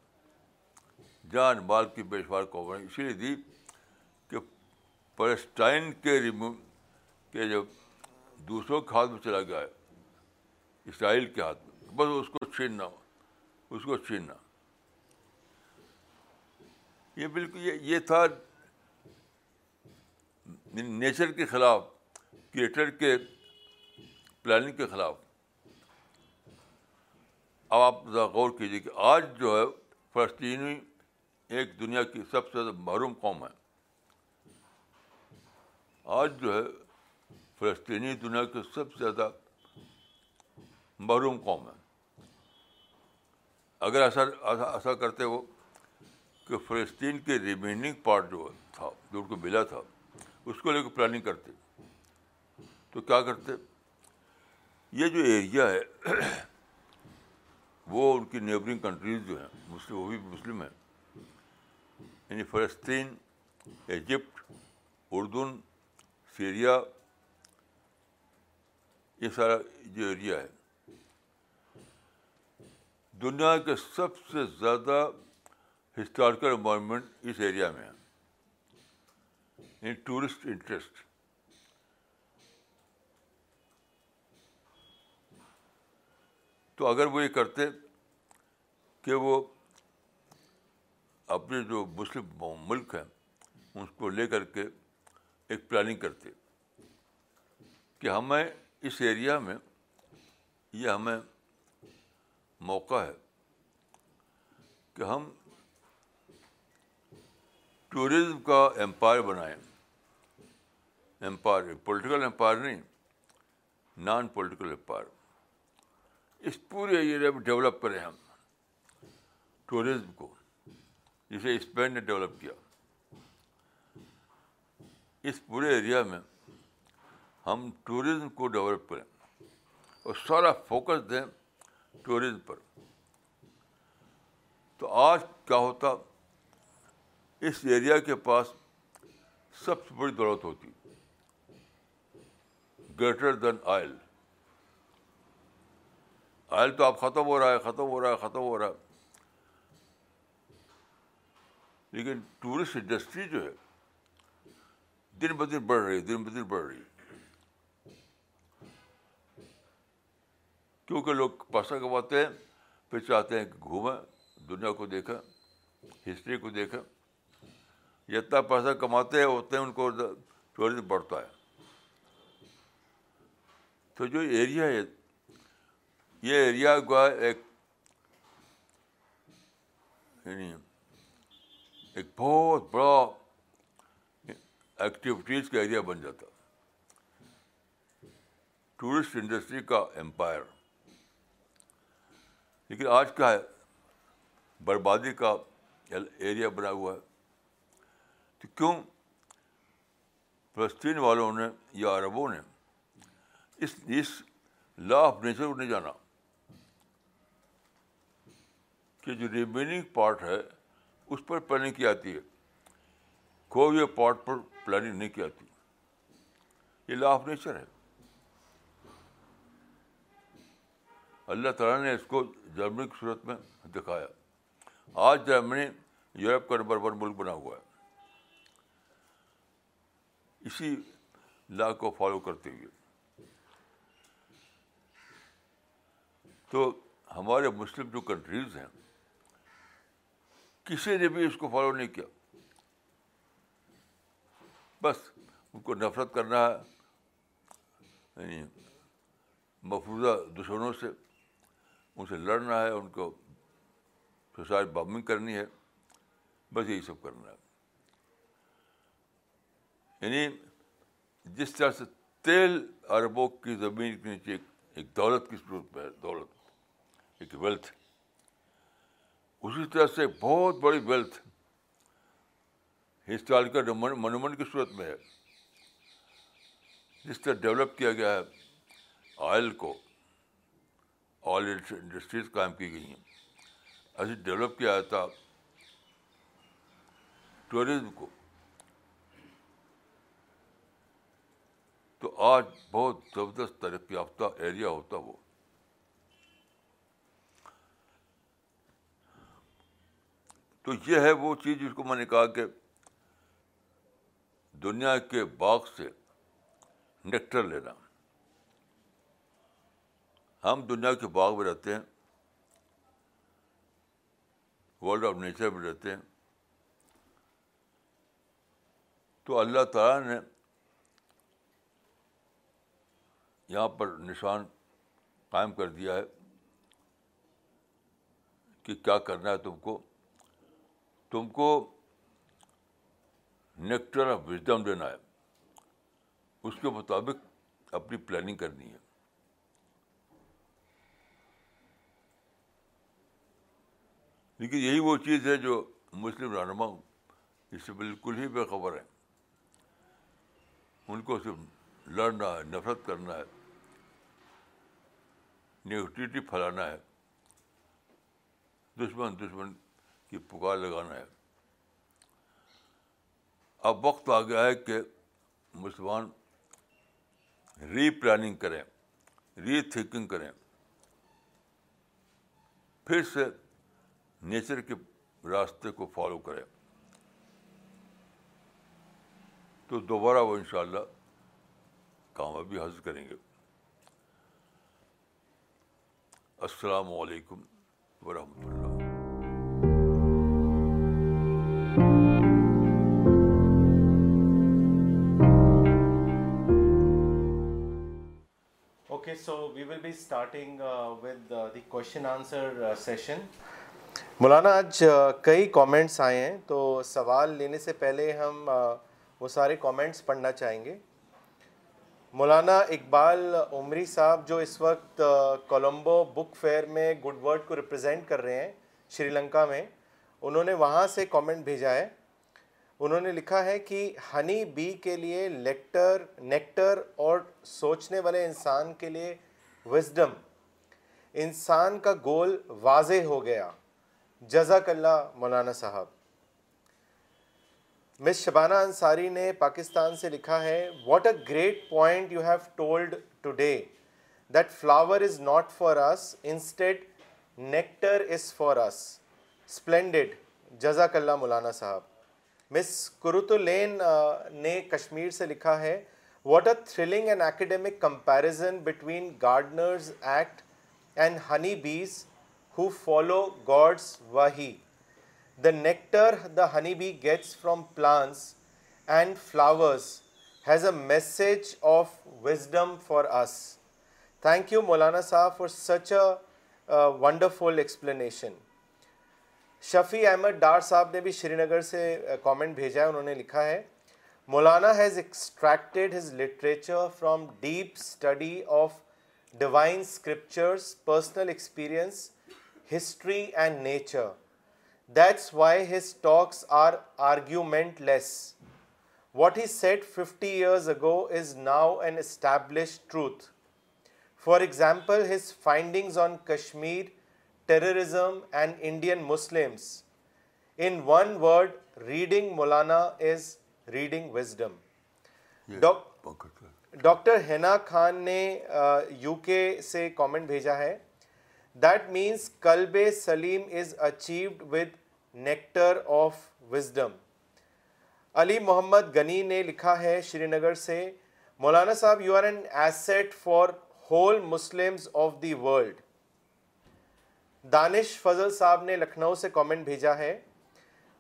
جان مال کی پیشوار قربانی اسی لیے دی کہ پلسٹائن کے ریمو کے جب دوسروں کے ہاتھ میں چلا گیا ہے، اسرائیل کے ہاتھ میں۔ بس اس کو چھیننا اس کو چھیننا۔ یہ بالکل یہ یہ تھا نیچر کے خلاف، کریٹر کے پلاننگ کے خلاف۔ اب آپ غور کیجیے کہ آج جو ہے فلسطینی ایک دنیا کی سب سے زیادہ محروم قوم ہے۔ آج جو ہے، فلسطینی دنیا کی سب سے زیادہ محروم قوم ہے۔ اگر ایسا ایسا کرتے وہ کہ فلسطین کے ریمیننگ پارٹ جو تھا، جو ان کو ملا تھا، اس کو لے کے پلاننگ کرتے، تو کیا کرتے؟ یہ جو ایریا ہے، وہ ان کی نیبرنگ کنٹریز جو ہیں، مسلم، وہ بھی مسلم ہیں۔ یعنی فلسطین، ایجپٹ، اردن، سیریا، یہ سارا جو ایریا ہے۔ دنیا کے سب سے زیادہ ہسٹوریکل انوائرمنٹ اس ایریا میں ہے۔ ان ٹورسٹ انٹرسٹ تو اگر وہ یہ کرتے کہ وہ اپنے جو مسلم ملک ہیں، اس کو لے کر کے ایک پلاننگ کرتے کہ ہمیں اس ایریا میں یہ ہمیں موقع ہے کہ ہم ٹورزم کا امپائر بنائیں۔ امپائر پولیٹیکل امپائر نہیں نان پولیٹیکل امپائر اس پورے ایریا میں ڈیولپ کریں ہم ٹورزم کو۔ جسے اسپین نے ڈیولپ کیا۔ اس پورے ایریا میں ہم ٹورزم کو ڈیولپ کریں اور سارا فوکس دیں ٹورزم پر۔ تو آج کیا ہوتا؟ اس ایریا کے پاس سب سے بڑی دولت ہوتی۔ گریٹر دین آئل آئل تو اب ختم ہو رہا ہے، ختم ہو رہا ہے، ختم ہو رہا ہے۔ لیکن ٹورسٹ انڈسٹری جو ہے، دن بدن بڑھ رہی ہے، دن بدن بڑھ رہی ہے۔ کیونکہ لوگ پیسہ کماتے ہیں، پھر چاہتے ہیں کہ گھومیں، دنیا کو دیکھیں، ہسٹری کو دیکھیں۔ جتنا پیسہ کماتے ہیں، اتنے ان کو ٹورزم بڑھتا ہے۔ تو جو ایریا ہے، یہ ایریا کا ایک یعنی ایک بہت بڑا ایکٹیویٹیز کا ایریا بن جاتا۔ ٹورسٹ انڈسٹری کا امپائر لیکن آج کیا ہے، بربادی کا ایریا بنا ہوا ہے۔ تو کیوں فلسطین والوں نے یا عربوں نے اس اس لا آف نیچر کو نہیں جانا؟ کہ جو ریمیننگ پارٹ ہے اس پر پلاننگ کی آتی ہے۔ کوئی بھی پارٹ پر پلاننگ نہیں کی آتی۔ یہ لا آف نیچر ہے۔ اللہ تعالیٰ نے اس کو جرمنی کی صورت میں دکھایا۔ آج جرمنی یورپ کا نمبر ون ملک بنا ہوا ہے۔ اسی لا کو فالو کرتے ہوئے۔ تو ہمارے مسلم جو کنٹریز ہیں کسی نے بھی اس کو فالو نہیں کیا۔ بس، ان کو نفرت کرنا ہے یعنی مفروضہ دشمنوں سے ان سے لڑنا ہے، ان کو سوسائڈ بامبنگ کرنی ہے، بس یہی سب کرنا ہے۔ یعنی جس طرح سے تیل اربوں کی زمین کے نیچے ایک دولت کی صورت میں ہے، دولت، ایک ویلتھ اسی طرح سے بہت بڑی ویلتھ ہسٹوریکل منومنٹ کی صورت میں ہے۔ جس طرح ڈیولپ کیا گیا ہے آئل کو آئل انڈسٹریز قائم کی گئی ہیں۔ ایسے ڈیولپ کیا تھا ٹورزم کو۔ تو آج بہت زبردست ترقی یافتہ ایریا ہوتا وہ۔ تو یہ ہے وہ چیز جس کو میں نے کہا کہ دنیا کے باغ سے نیکٹر لینا۔ ہم دنیا کے باغ میں رہتے ہیں ورلڈ آف نیچر میں رہتے ہیں۔ تو اللہ تعالیٰ نے یہاں پر نشان قائم کر دیا ہے کہ کیا کرنا ہے تم کو۔ تم کو نیکٹر آف وزڈم دینا ہے۔ اس کے مطابق اپنی پلاننگ کرنی ہے۔ لیکن یہی وہ چیز ہے جو مسلم رہنما اس سے بالکل ہی بے خبر ہے ان کو صرف لڑنا ہے، نفرت کرنا ہے نیگیٹیوٹی پھیلانا ہے۔ دشمن دشمن کی پکار لگانا ہے۔ اب وقت آ گیا ہے کہ مسلمان ری پلاننگ کریں ری تھنکنگ کریں۔ پھر سے نیچر کے راستے کو فالو کریں۔ تو دوبارہ وہ انشاءاللہ کامیابی حاصل کریں گے۔ السلام علیکم ورحمۃ اللہ۔ Okay, so we will be starting uh, with uh, the question answer uh, session. مولانا آج کئی کامنٹس آئے ہیں تو سوال لینے سے پہلے ہم وہ سارے کامنٹس پڑھنا چاہیں گے مولانا اقبال عمری صاحب جو اس وقت کولمبو بک فیئر میں گڈ ورڈ کو ریپرزینٹ کر رہے ہیں شری لنکا میں انہوں نے وہاں سے کامنٹ بھیجا ہے انہوں نے لکھا ہے کہ ہنی بی کے لیے لیکٹر، نیکٹر اور سوچنے والے انسان کے لیے وزڈم، انسان کا گول واضح ہو گیا۔ جزاک اللہ مولانا صاحب۔ مس شبانہ انصاری نے پاکستان سے لکھا ہے what a great point you have told today that flower is not for us instead nectar is for us splendid جزاک اللہ مولانا صاحب۔ مس کرت الین نے کشمیر سے لکھا ہے what are thrilling and academic comparison between gardeners act and honey bees who follow God's way he the nectar the honey bee gets from plants and flowers has a message of wisdom for us thank you مولانا صاحب for such a wonderful explanation Shafi Ahmad Dar صاحب نے بھی شری نگر سے comment بھیجا ہے، انہوں نے لکھا ہے، مولانا has extracted his literature from deep study of divine scriptures personal experience history and nature that's why his talks are argumentless what he said fifty years ago is now and establish truth for example his findings on Kashmir In one word, reading Maulana is reading wisdom. یہ Doc- Pankaj کا doctor ہینا خان نے you کے سے comment بھیجا ہے that means کلب سلیم is achieved with nectar of wisdom Ali Mohammad Ghani نے لکھا ہے شری نگر سے مولانا صاحب you are an asset for whole Muslims of the world Danish Fazal صاحب نے لکھنؤ سے کامنٹ بھیجا ہے۔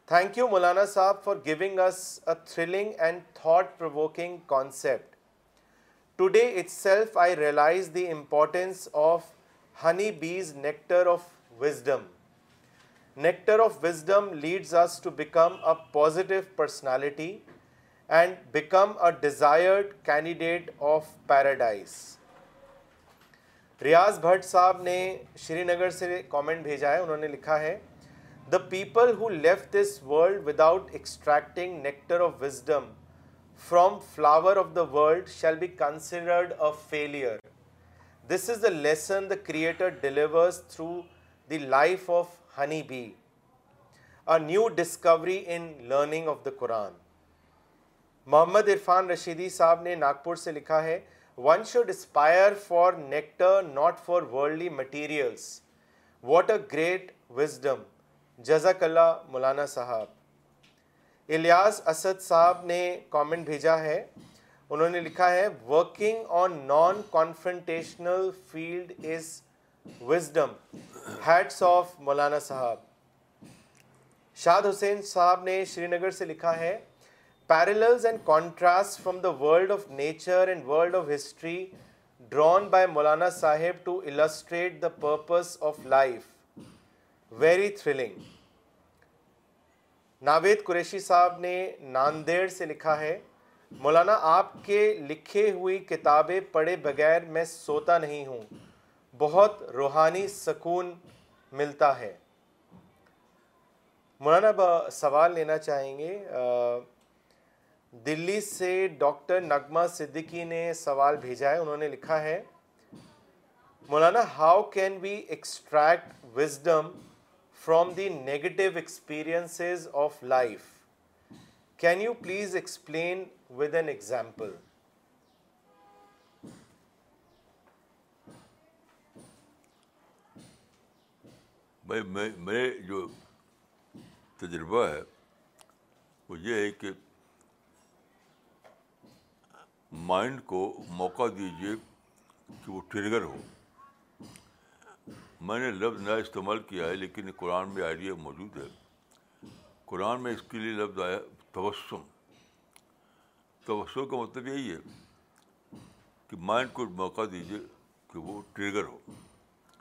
تھینک یو مولانا صاحب for giving us a thrilling and thought provoking concept today itself I realise the importance of honey bees nectar of wisdom nectar of wisdom leads us to become a positive personality and become a desired candidate of paradise Riyaz Bhat صاحب نے شری نگر سے comment بھیجا ہے، انہوں نے لکھا ہے the people who left this world without extracting nectar of wisdom from flower of the world shall be considered a failure this is the lesson the creator delivers through the life of honey bee a new discovery in learning of the Quran Mohammad Irfan Rashidi صاحب نے ناگپور سے لکھا ہے one should aspire for nectar not for worldly materials what a great wisdom جزاک اللہ مولانا صاحب الیاس اسد صاحب نے کامنٹ بھیجا ہے. انہوں نے لکھا ہے working on non confrontational field is wisdom heads of مولانا صاحب شاد حسین صاحب نے شری نگر سے لکھا ہے parallels and contrast from the world of nature and world of history drawn by مولانا صاحب to illustrate the purpose of life very thrilling Naveed Qureshi صاحب نے ناندیڑ سے لکھا ہے مولانا آپ کے لکھے ہوئی کتابیں پڑھے بغیر میں سوتا نہیں ہوں بہت روحانی سکون ملتا ہے مولانا سوال لینا چاہیں گے دلی سے ڈاکٹر نغمہ صدیقی نے سوال بھیجا ہے، انہوں نے لکھا ہے، مولانا how can we extract wisdom from the negative experiences of life can you please explain with an example بھائی میں میرے جو تجربہ ہے، وہ یہ ہے کہ مائنڈ کو موقع دیجیے کہ وہ ٹریگر ہو۔ میں نے لفظ نیا استعمال کیا ہے، لیکن قرآن میں آئیڈیا موجود ہے۔ قرآن میں اس کے لیے لفظ آیا توسم۔ توسم کا مطلب یہی ہے کہ مائنڈ کو موقع دیجیے کہ وہ ٹریگر ہو۔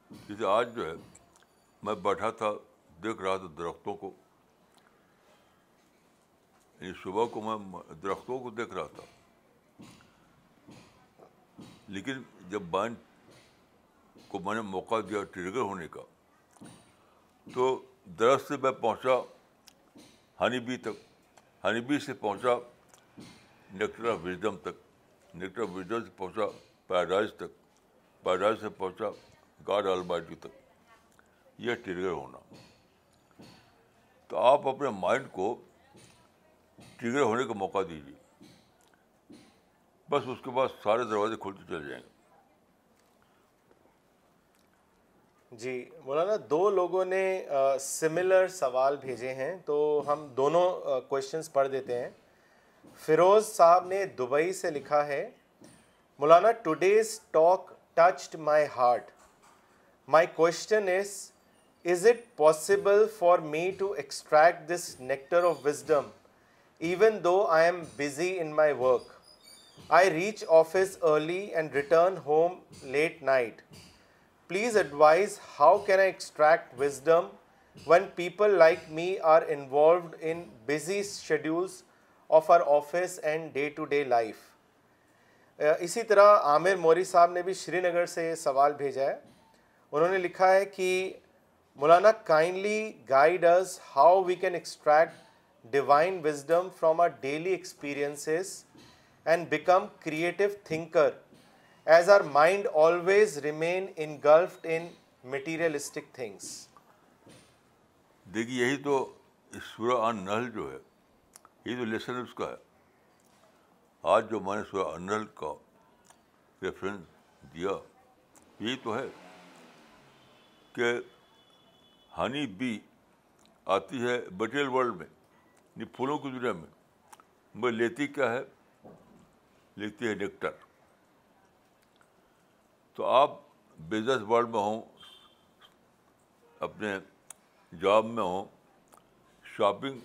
جیسے آج جو ہے، میں بیٹھا تھا، دیکھ رہا تھا درختوں کو۔ یعنی صبح کو میں درختوں کو دیکھ رہا تھا۔ لیکن جب مائنڈ کو میں نے موقع دیا ٹریگر ہونے کا، تو درخت سے میں پہنچا، ہنی بی تک، ہنی بی سے پہنچا نیکٹر آف وزڈم تک نیکٹر آف وزڈم سے پہنچا، پیراڈائز تک، پیراڈائز سے پہنچا، گاڈ آلبائٹی تک، یہ ٹریگر ہونا۔ تو آپ اپنے مائنڈ کو ٹریگر ہونے کا موقع دیجیے۔ بس اس کے بعد سارے دروازے کھلتے چلے جائیں گے۔ جی مولانا، دو لوگوں نے سملر سوال بھیجے ہیں، تو ہم دونوں کوشچنس پڑھ دیتے ہیں۔ فیروز صاحب نے دبئی سے لکھا ہے، مولانا today's talk touched my heart My question is Is it possible for me to extract this nectar of wisdom even though I am busy in I reach office early and return home late night please advise how can I extract wisdom when people like me are involved in busy schedules of our office and day to day life اسی طرح عامر موری صاحب نے بھی شری نگر سے سوال بھیجا ہے انہوں نے لکھا ہے کہ مولانا kindly guide us how we can extract divine wisdom from our daily experiences and become creative thinker as our mind always remain engulfed in materialistic things دیکھیے، یہی تو سورہ ان نل جو ہے، یہی تو لیسن اس کا ہے۔ آج جو میں نے سورہ انل کا ریفرنس دیا، یہی تو ہے کہ ہنی بی آتی ہے مٹیریل ورلڈ میں یعنی پھولوں کی دنیا میں۔ وہ لیتی کیا ہے؟ لیتی ہے نیکٹر تو آپ بزنس ورلڈ میں ہوں، اپنے جاب میں ہوں شاپنگ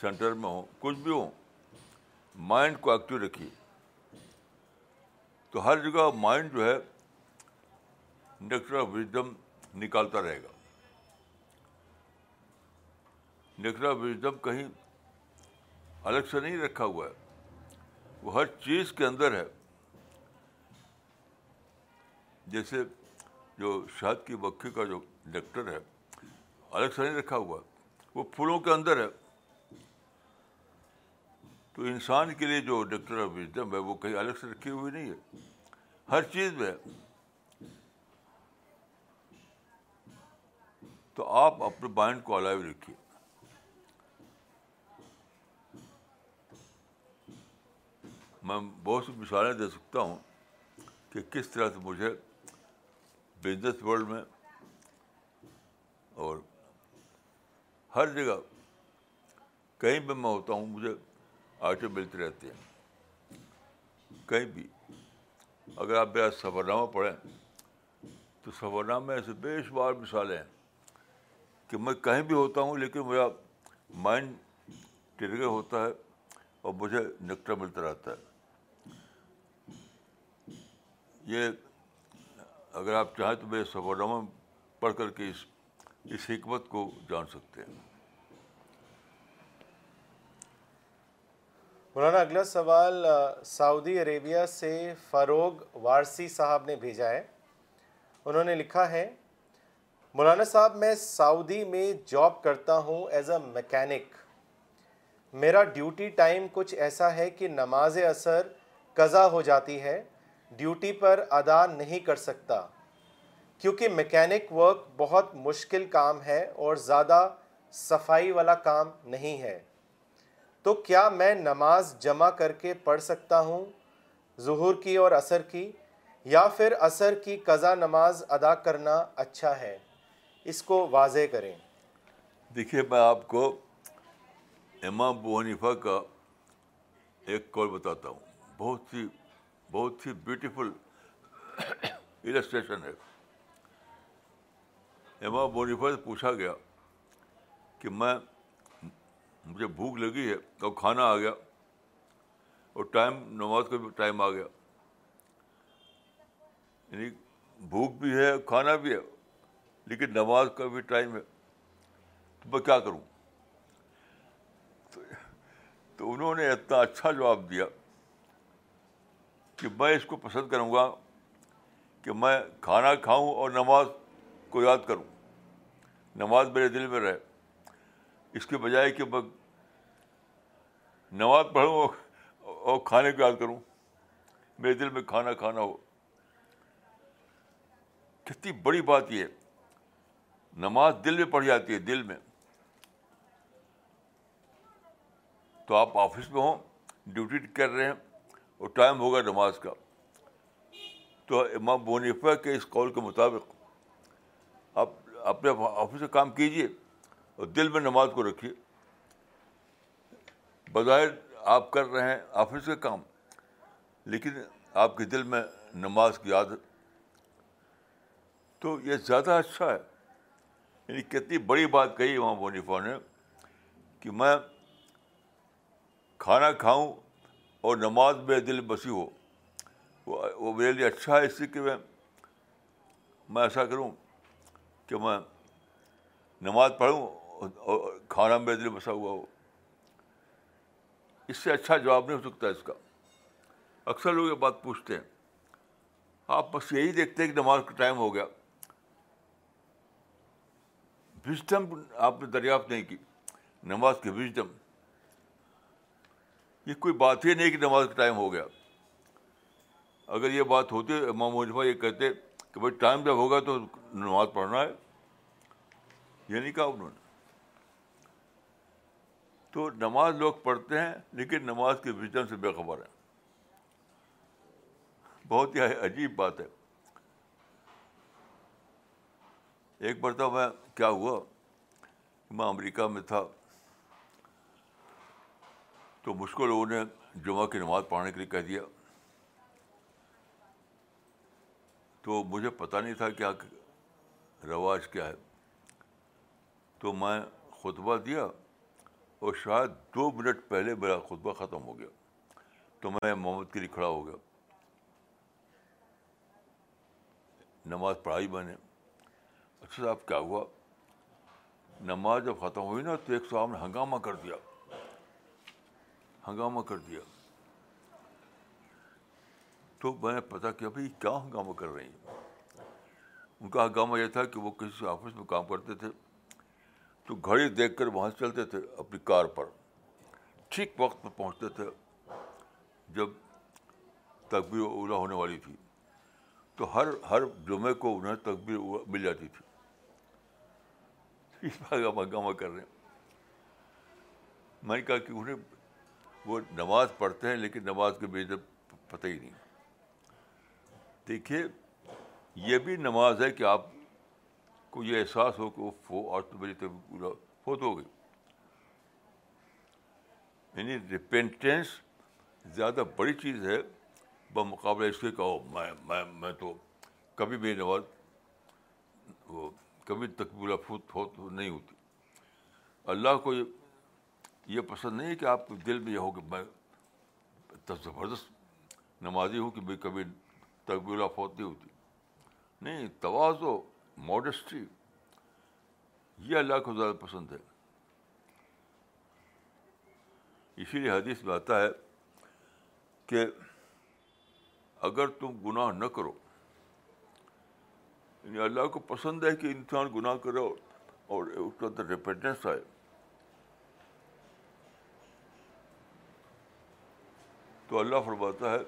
سینٹر میں ہوں، کچھ بھی ہوں مائنڈ کو ایکٹیو رکھیے۔ تو ہر جگہ مائنڈ جو ہے نیکٹر آف وزڈم نکالتا رہے گا۔ نیکٹر آف وزڈم کہیں الگ سے نہیں رکھا ہوا ہے۔ وہ ہر چیز کے اندر ہے۔ جیسے جو شہد کی مکھی کا جو نیکٹر ہے، الگ سے نہیں رکھا ہوا، وہ پھولوں کے اندر ہے۔ تو انسان کے لیے جو ڈاکٹر آف وزڈم ہے، وہ کہیں الگ سے رکھی ہوئی نہیں ہے۔ ہر چیز میں۔ تو آپ اپنے مائنڈ کو الائیو رکھیے۔ میں بہت سی مثالیں دے سکتا ہوں کہ کس طرح سے مجھے بزنس ورلڈ میں اور ہر جگہ کہیں بھی میں ہوتا ہوں، مجھے آئٹم ملتے رہتے ہیں۔ کہیں بھی۔ اگر آپ میرا سفر نامہ پڑھیں، تو سفر نامے ایسے بے شمار مثالیں ہیں کہ میں کہیں بھی ہوتا ہوں، لیکن میرا مائنڈ ٹرگر ہوتا ہے اور مجھے نکٹر ملتا رہتا ہے۔ یہ اگر آپ چاہیں تو میرے سفر نامہ پڑھ کر کے اس اس حکمت کو جان سکتے ہیں۔ مولانا، اگلا سوال سعودی عربیہ سے فروغ وارسی صاحب نے بھیجا ہے۔ انہوں نے لکھا ہے، مولانا صاحب، میں سعودی میں جاب کرتا ہوں ایز اے میکینک میرا ڈیوٹی ٹائم کچھ ایسا ہے کہ نماز اثر قضا ہو جاتی ہے۔ ڈیوٹی پر ادا نہیں کر سکتا، کیونکہ میکینک ورک بہت مشکل کام ہے اور زیادہ صفائی والا کام نہیں ہے۔ تو کیا میں نماز جمع کر کے پڑھ سکتا ہوں ظہور کی اور عصر کی، یا پھر عصر کی قضا نماز ادا کرنا اچھا ہے؟ اس کو واضح کریں۔ دیکھیے، میں آپ کو امام بونیفا کا ایک کال بتاتا ہوں۔ بہت سی بہت سی بیوٹیفل السٹریشن ہے۔ امام بونیفا سے پوچھا گیا کہ میں مجھے بھوک لگی ہے تو کھانا آ گیا اور ٹائم نماز کا بھی ٹائم آ گیا۔ یعنی بھوک بھی ہے، کھانا بھی ہے، لیکن نماز کا بھی ٹائم ہے۔ تو میں کیا کروں؟ تو انہوں نے اتنا اچھا جواب دیا۔ کہ میں اس کو پسند کروں گا کہ میں کھانا کھاؤں اور نماز کو یاد کروں۔ نماز میرے دل میں رہے۔ اس کے بجائے کہ میں نماز پڑھوں اور کھانے کو یاد کروں۔ میرے دل میں کھانا کھانا ہو۔ کتنی بڑی بات یہ نماز دل میں پڑھ جاتی ہے، دل میں۔ تو آپ آفس میں ہوں، ڈیوٹی کر رہے ہیں۔ اور ٹائم ہوگا نماز کا۔ تو امام بونیفا کے اس قول کے مطابق آپ اپنے آفس کا کام کیجیے اور دل میں نماز کو رکھیے۔ بظاہر آپ کر رہے ہیں آفس کا کام، لیکن آپ کے دل میں نماز کی یاد تو یہ زیادہ اچھا ہے۔ یعنی کتنی بڑی بات کہی امام بنیفا نے کہ میں کھانا کھاؤں اور نماز میں دل بسی ہو۔ وہ میرے لیے اچھا ہے، اس لیے کہ میں میں ایسا کروں کہ میں نماز پڑھوں اور کھانا میرے دل بسا ہوا ہو۔ اس سے اچھا جواب نہیں ہو سکتا اس کا۔ اکثر لوگ یہ بات پوچھتے ہیں۔ آپ بس یہی دیکھتے ہیں کہ نماز کا ٹائم ہو گیا۔ وزڈم آپ نے دریافت نہیں کی۔ نماز کی وزڈم۔ یہ کوئی بات ہی نہیں کہ نماز کا ٹائم ہو گیا۔ اگر یہ بات ہوتی امام مجمع یہ کہتے کہ بھائی ٹائم جب ہوگا تو نماز پڑھنا ہے۔ یہ نہیں کہا انہوں نے۔ تو نماز لوگ پڑھتے ہیں، لیکن نماز کے وزڈم سے بے خبر ہیں۔ بہت ہی عجیب بات ہے۔ ایک مرتبہ میں کیا ہوا؟ میں امریکہ میں تھا۔ تو مجھ کو لوگوں نے جمعہ کی نماز پڑھنے کے لیے کہہ دیا۔ تو مجھے پتہ نہیں تھا کیا رواج کیا ہے۔ تو میں خطبہ دیا اور شاید دو منٹ پہلے میرا خطبہ ختم ہو گیا۔ تو میں محمد کے لیے کھڑا ہو گیا۔ نماز پڑھائی میں نے۔ اچھا صاحب، کیا ہوا؟ نماز جب ختم ہوئی نا تو ایک صاحب نے ہنگامہ کر دیا۔ ہنگامہ کر دیا۔ تو میں نے پتا کیا بھائی کیا ہنگامہ کر رہی ہیں۔ ان کا ہنگامہ یہ تھا کہ وہ کسی آفس میں کام کرتے تھے۔ تو گھڑی دیکھ کر وہاں سے چلتے تھے اپنی کار پر۔ ٹھیک وقت پر پہنچتے تھے جب تقبیر اولا ہونے والی تھی۔ تو ہر ہر جمعے کو انہیں تقبیر مل جاتی تھی۔ <laughs> ہنگامہ کر رہے ہیں۔ میں نے کہا کہ انہیں وہ نماز پڑھتے ہیں لیکن نماز کے بیچ پتہ ہی نہیں۔ دیکھیے، یہ بھی نماز ہے کہ آپ کو یہ احساس ہو کہ وہ فو اور تو میری پورا فوت ہو گئی۔ یعنی ریپینٹینس زیادہ بڑی چیز ہے، بمقابلہ اس کے کہو میں میں میں تو کبھی بھی نماز، وہ کبھی تقبولہ فوت فوت نہیں ہوتی۔ اللہ کو یہ یہ پسند نہیں ہے کہ آپ کے دل میں یہ ہو کہ میں زبردست نمازی ہوں کہ میں کبھی تقبولہ فوت نہیں ہوتی۔ نہیں تواز و ماڈسٹی یہ اللہ کو زیادہ پسند ہے۔ اسی لیے حدیث میں آتا ہے کہ اگر تم گناہ نہ کرو یعنی اللہ کو پسند ہے کہ انسان گناہ کرو اور اس کے اندر ریپیٹنس آئے۔ تو اللہ فرماتا ہے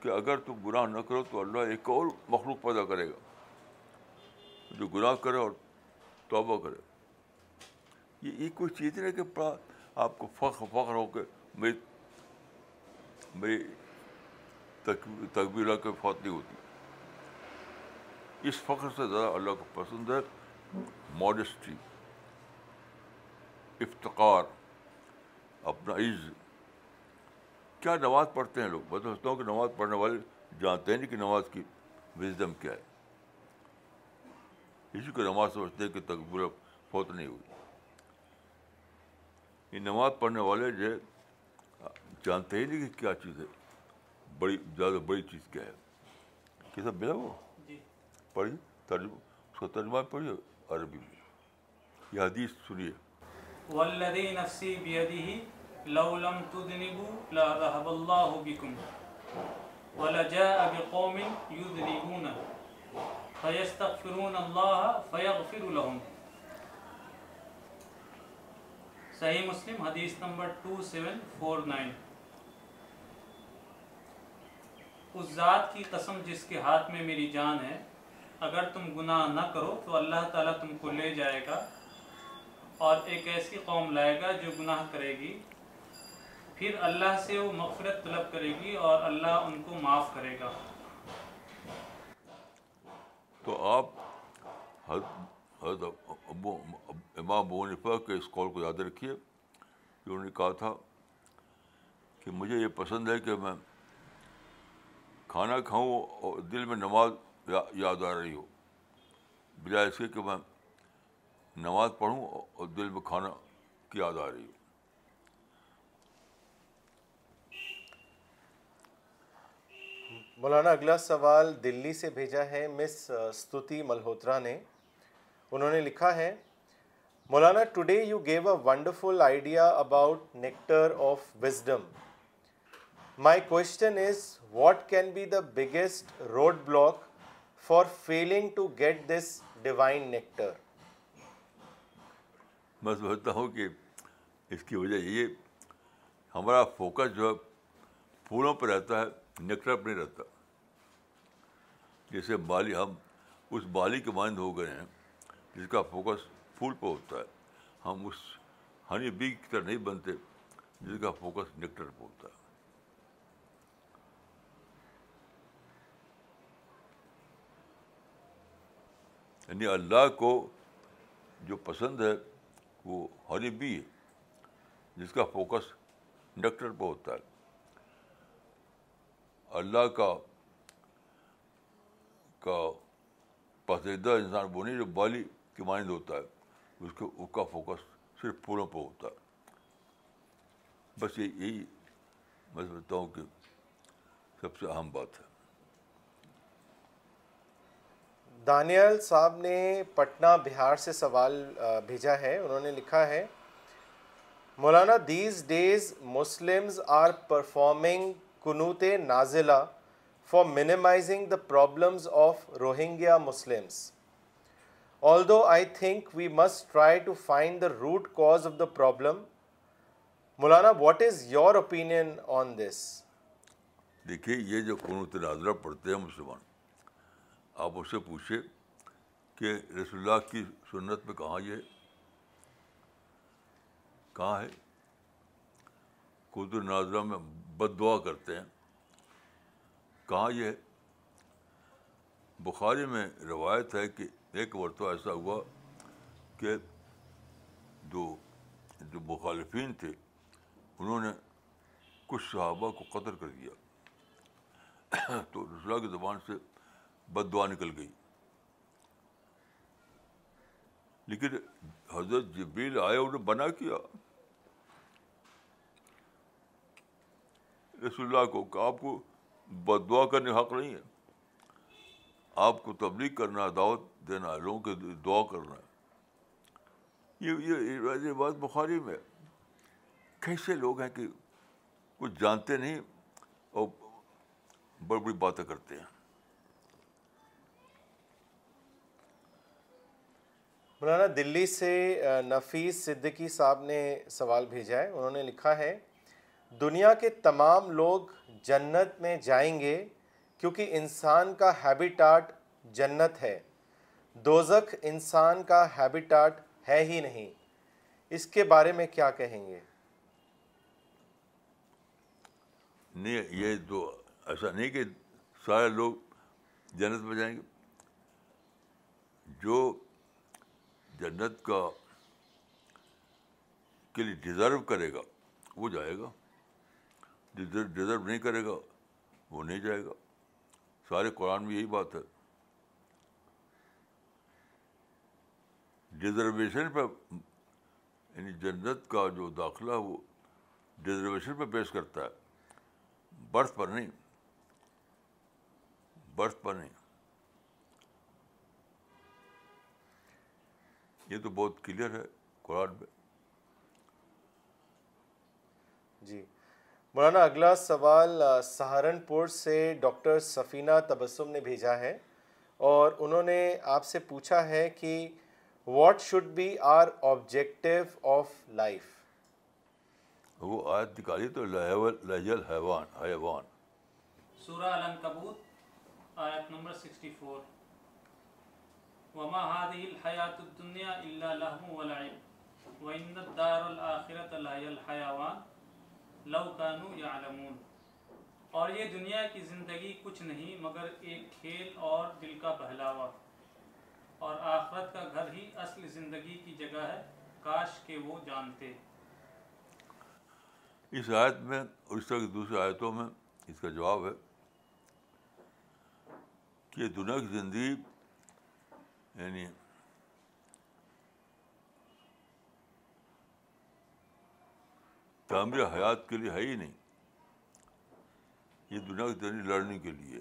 کہ اگر تم گناہ نہ کرو تو اللہ ایک اور مخلوق پیدا کرے گا جو گناہ کرے اور توبہ کرے۔ یہ یہ کوئی چیز نہیں کہ آپ کو فخر فخر ہو کے میری میری تقبیرہ کے فوت نہیں ہوتی۔ اس فخر سے زیادہ اللہ کو پسند ہے۔ ماڈسٹی افتقار، اپنا عز کیا نماز پڑھتے ہیں لوگ؟ میں سمجھتا ہوں کہ نماز پڑھنے والے جانتے ہیں نہیں کہ نماز کی وزڈم کیا ہے۔ اسی کو نماز سمجھتے ہیں کہ تقبیر فوت نہیں ہوئی۔ یہ نماز پڑھنے والے جو جانتے ہی نہیں کہ کیا چیز ہے۔ بڑی زیادہ بڑی چیز کیا ہے۔ کیسا ملا وہ؟ پڑھیے ترجمہ اس کا ترجمہ پڑھیے عربی میں۔ یہ حدیث سنیے۔ والذی نفسی بیدہ لو لم تذنبوا لا ذهب الله بكم ولجاء بقوم يذنبون فيستغفرون الله فيغفر لهم. صحیح مسلم، حدیث نمبر 2749 اس ذات کی قسم جس کے ہاتھ میں میری جان ہے، اگر تم گناہ نہ کرو تو اللہ تعالیٰ تم کو لے جائے گا اور ایک ایسی قوم لائے گا جو گناہ کرے گی۔ پھر اللہ سے وہ مغفرت طلب کرے گی اور اللہ ان کو معاف کرے گا۔ تو آپ حضرت ابو، امام منفا کے اس قول کو یاد رکھیے۔ کہ انہوں نے کہا تھا کہ مجھے یہ پسند ہے کہ میں کھانا کھاؤں اور دل میں نماز یاد آ رہی ہو۔ بجائے اس کے کہ میں نماز پڑھوں اور دل میں کھانا کی یاد آ رہی ہو۔ مولانا اگلا سوال دلی سے بھیجا ہے مس ستوتی ملہوترا نے۔ انہوں نے لکھا ہے، مولانا today you gave a wonderful idea about nectar of wisdom. My question is what can be the biggest road block for feeling to get this divine nectar میں سمجھتا ہوں کہ اس کی وجہ یہ ہمارا فوکس جو ہے، پھولوں پہ رہتا ہے نیکٹر پہ نہیں رہتا۔ جیسے بالی، ہم اس بالی کے مانند ہو گئے ہیں، جس کا فوکس پھول پہ ہوتا ہے۔ ہم اس ہنی بی کی طرح نہیں بنتے، جس کا فوکس نیکٹر پہ ہوتا ہے۔ یعنی اللہ کو جو پسند ہے، وہ ہنی بی ہے، جس کا فوکس نیکٹر پہ ہوتا ہے۔ اللہ کا کا پسندیدہ انسان وہ نہیں جو بالی کی مانند ہوتا ہے، اس کے اس کا فوکس صرف پھولوں پہ ہوتا ہے۔ بس یہ یہی میں سمجھتا ہوں کہ سب سے اہم بات ہے۔ دانیال صاحب نے پٹنہ بہار سے سوال بھیجا ہے، انہوں نے لکھا ہے، مولانا these days Muslims are performing کنوت نازلہ۔ For minimizing the problems of Rohingya Muslims although I think we must try to find the root cause of the problem Maulana what is your opinion on this دیکھیے، یہ جو قنوت نازلہ پڑھتے ہیں مسلمان، آپ اس سے پوچھے کہ رسول اللہ کی سنت میں کہاں یہ کہاں ہے؟ قدر نازرہ میں بد دعا کرتے ہیں۔ کہاں یہ بخاری میں روایت ہے کہ ایک مرتبہ ایسا ہوا کہ جو جو مخالفین تھے، انہوں نے کچھ صحابہ کو قتل کر دیا۔ <coughs> تو رسول کی زبان سے بد دعا نکل گئی۔ لیکن حضرت جبریل آئے انہیں بنا کیا۔ رسول اللہ کو کہ آپ کو بد دعا کرنے حق نہیں ہے۔ آپ کو تبلیغ کرنا ہے دعوت دینا ہے لوگوں کے دعا کرنا۔ ہے یہ یہ بات بخاری میں۔ کیسے لوگ ہیں کہ کچھ جانتے نہیں اور بڑی بڑی باتیں کرتے ہیں۔ مولانا، دلی سے نفیس صدیقی صاحب نے سوال بھیجا ہے۔ انہوں نے لکھا ہے دنیا کے تمام لوگ جنت میں جائیں گے کیونکہ انسان کا ہیبیٹاٹ جنت ہے۔ دوزخ انسان کا ہیبیٹاٹ ہے ہی نہیں۔ اس کے بارے میں کیا کہیں گے؟ نہیں، یہ تو ایسا نہیں کہ سارے لوگ جنت میں جائیں گے۔ جو جنت کا، کے لیے ڈیزرو کرے گا، وہ جائے گا۔ ڈیزرو نہیں کرے گا، وہ نہیں جائے گا۔ سارے قرآن میں یہی بات ہے۔ ڈیزرویشن پہ یعنی جنت کا جو داخلہ وہ ڈیزرویشن پہ پیش کرتا ہے۔ برتھ پر نہیں۔ برتھ پر نہیں۔ یہ تو بہت کلیئر ہے قرآن میں۔ جی۔ مولانا اگلا سوال سہارنپور سے ڈاکٹر سفینہ تبسم نے بھیجا ہے اور انہوں نے آپ سے پوچھا ہے کہ what should be our objective of life? وہ آیت نکالی تو لہجل حیوان حیوان۔ سورہ العنکبوت آیت نمبر 64 وما هذه الحیات الدنیا الا لہو ولعب۔ وان الدار الاخرة لہی الحیوان لو کانو یعلمون۔ اور یہ دنیا کی زندگی کچھ نہیں، مگر ایک کھیل اور دل کا بہلاوا۔ اور آخرت کا گھر ہی اصل زندگی کی جگہ ہے، کاش کہ وہ جانتے۔ اس آیت میں اور اس طرح کی دوسری آیتوں میں اس کا جواب ہے کہ دنیا کی زندگی یعنی تعمیر حیات کے لیے ہے ہی نہیں۔ یہ دنیا کی ترین لڑنے کے لیے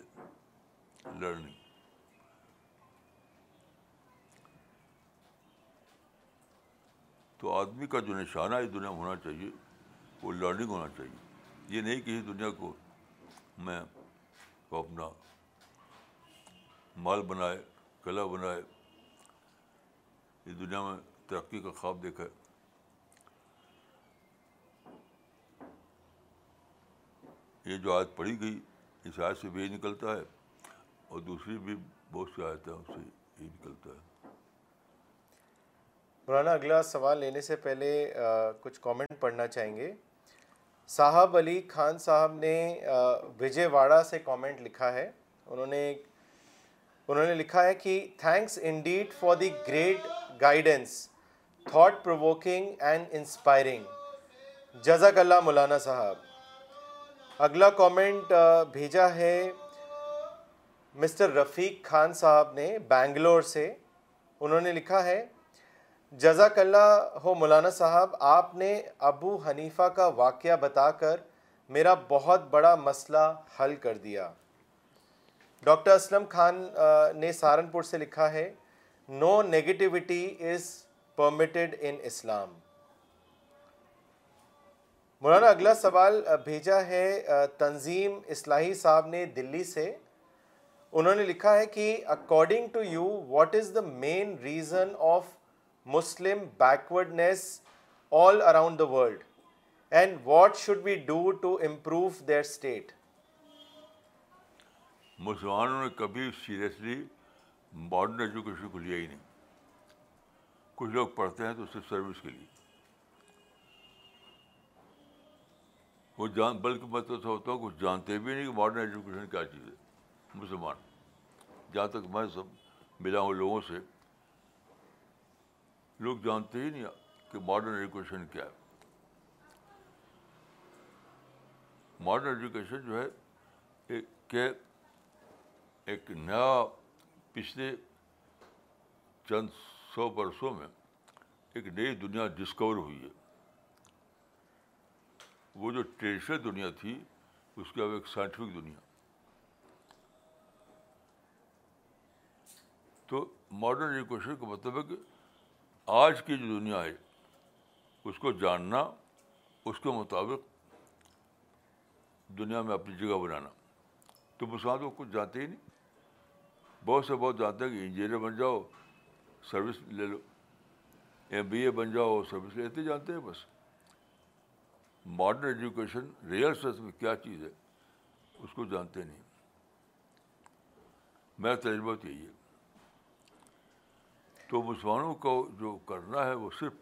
لڑنی۔ تو آدمی کا جو نشانہ اس دنیا میں ہونا چاہیے، وہ لرننگ ہونا چاہیے۔ یہ نہیں کہ اس دنیا کو میں وہ اپنا مال بنائے، کلا بنائے، اس دنیا میں ترقی کا خواب دیکھا یہ جو آیت پڑھی گئی اس آیت سے بھی یہی نکلتا ہے اور دوسری بھی بہت سی آیتیں اس سے یہی نکلتا ہے۔ مولانا اگلا سوال لینے سے پہلے آ, کچھ کامنٹ پڑھنا چاہیں گے۔ صاحب علی خان صاحب نے وجے واڑا سے کامنٹ لکھا ہے۔ انہوں نے انہوں نے لکھا ہے کہ thanks indeed for the great guidance thought provoking and inspiring جزاک اللہ مولانا صاحب۔ اگلا کامنٹ بھیجا ہے مسٹر رفیق خان صاحب نے بینگلور سے۔ انہوں نے لکھا ہے جزاک اللہ ہو مولانا صاحب، آپ نے ابو حنیفہ کا واقعہ بتا کر میرا بہت بڑا مسئلہ حل کر دیا۔ ڈاکٹر اسلم خان نے سہارنپور سے لکھا ہے نو نیگیٹیوٹی از پرمٹڈ ان اسلام مولانا، اگلا سوال بھیجا ہے تنظیم اصلاحی صاحب نے دلی سے۔ انہوں نے لکھا ہے کہ according to you what is the main reason of Muslim backwardness all around the world and what should be do to improve their state مسلمانوں نے کبھی سیریسلی ماڈرن ایجوکیشن کو لیا ہی نہیں۔ کچھ لوگ پڑھتے ہیں تو صرف سروس کے لیے۔ وہ جان بلکہ میں تو ہوتا ہوں کچھ جانتے بھی نہیں کہ ماڈرن ایجوکیشن کیا چیز ہے۔ مسلمان۔ جہاں تک میں سب ملا ہوں لوگوں سے، لوگ جانتے ہی نہیں کہ ماڈرن ایجوکیشن کیا ہے۔ ماڈرن ایجوکیشن جو ہے کہ ایک نیا پچھلے چند سو برسوں میں ایک نئی دنیا ڈسکور ہوئی ہے۔ وہ جو ٹریڈیشنل دنیا تھی، اس کے اب ایک سائنٹیفک دنیا۔ تو ماڈرن ایجوکیشن کا مطلب ہے کہ آج کی جو دنیا ہے، اس کو جاننا، اس کے مطابق دنیا میں اپنی جگہ بنانا۔ تو مسلمان تو کچھ جانتے ہی نہیں۔ بہت سے بہت جانتے ہیں کہ انجینئر بن جاؤ سروس لے لو۔ ایم بی اے بن جاؤ سروس لیتے جانتے ہیں بس۔ ماڈرن ایجوکیشن ریئل سینس میں کیا چیز ہے، اس کو جانتے نہیں۔ میرا تجربہ تو یہی ہے۔ تو مسلمانوں کو جو کرنا ہے، وہ صرف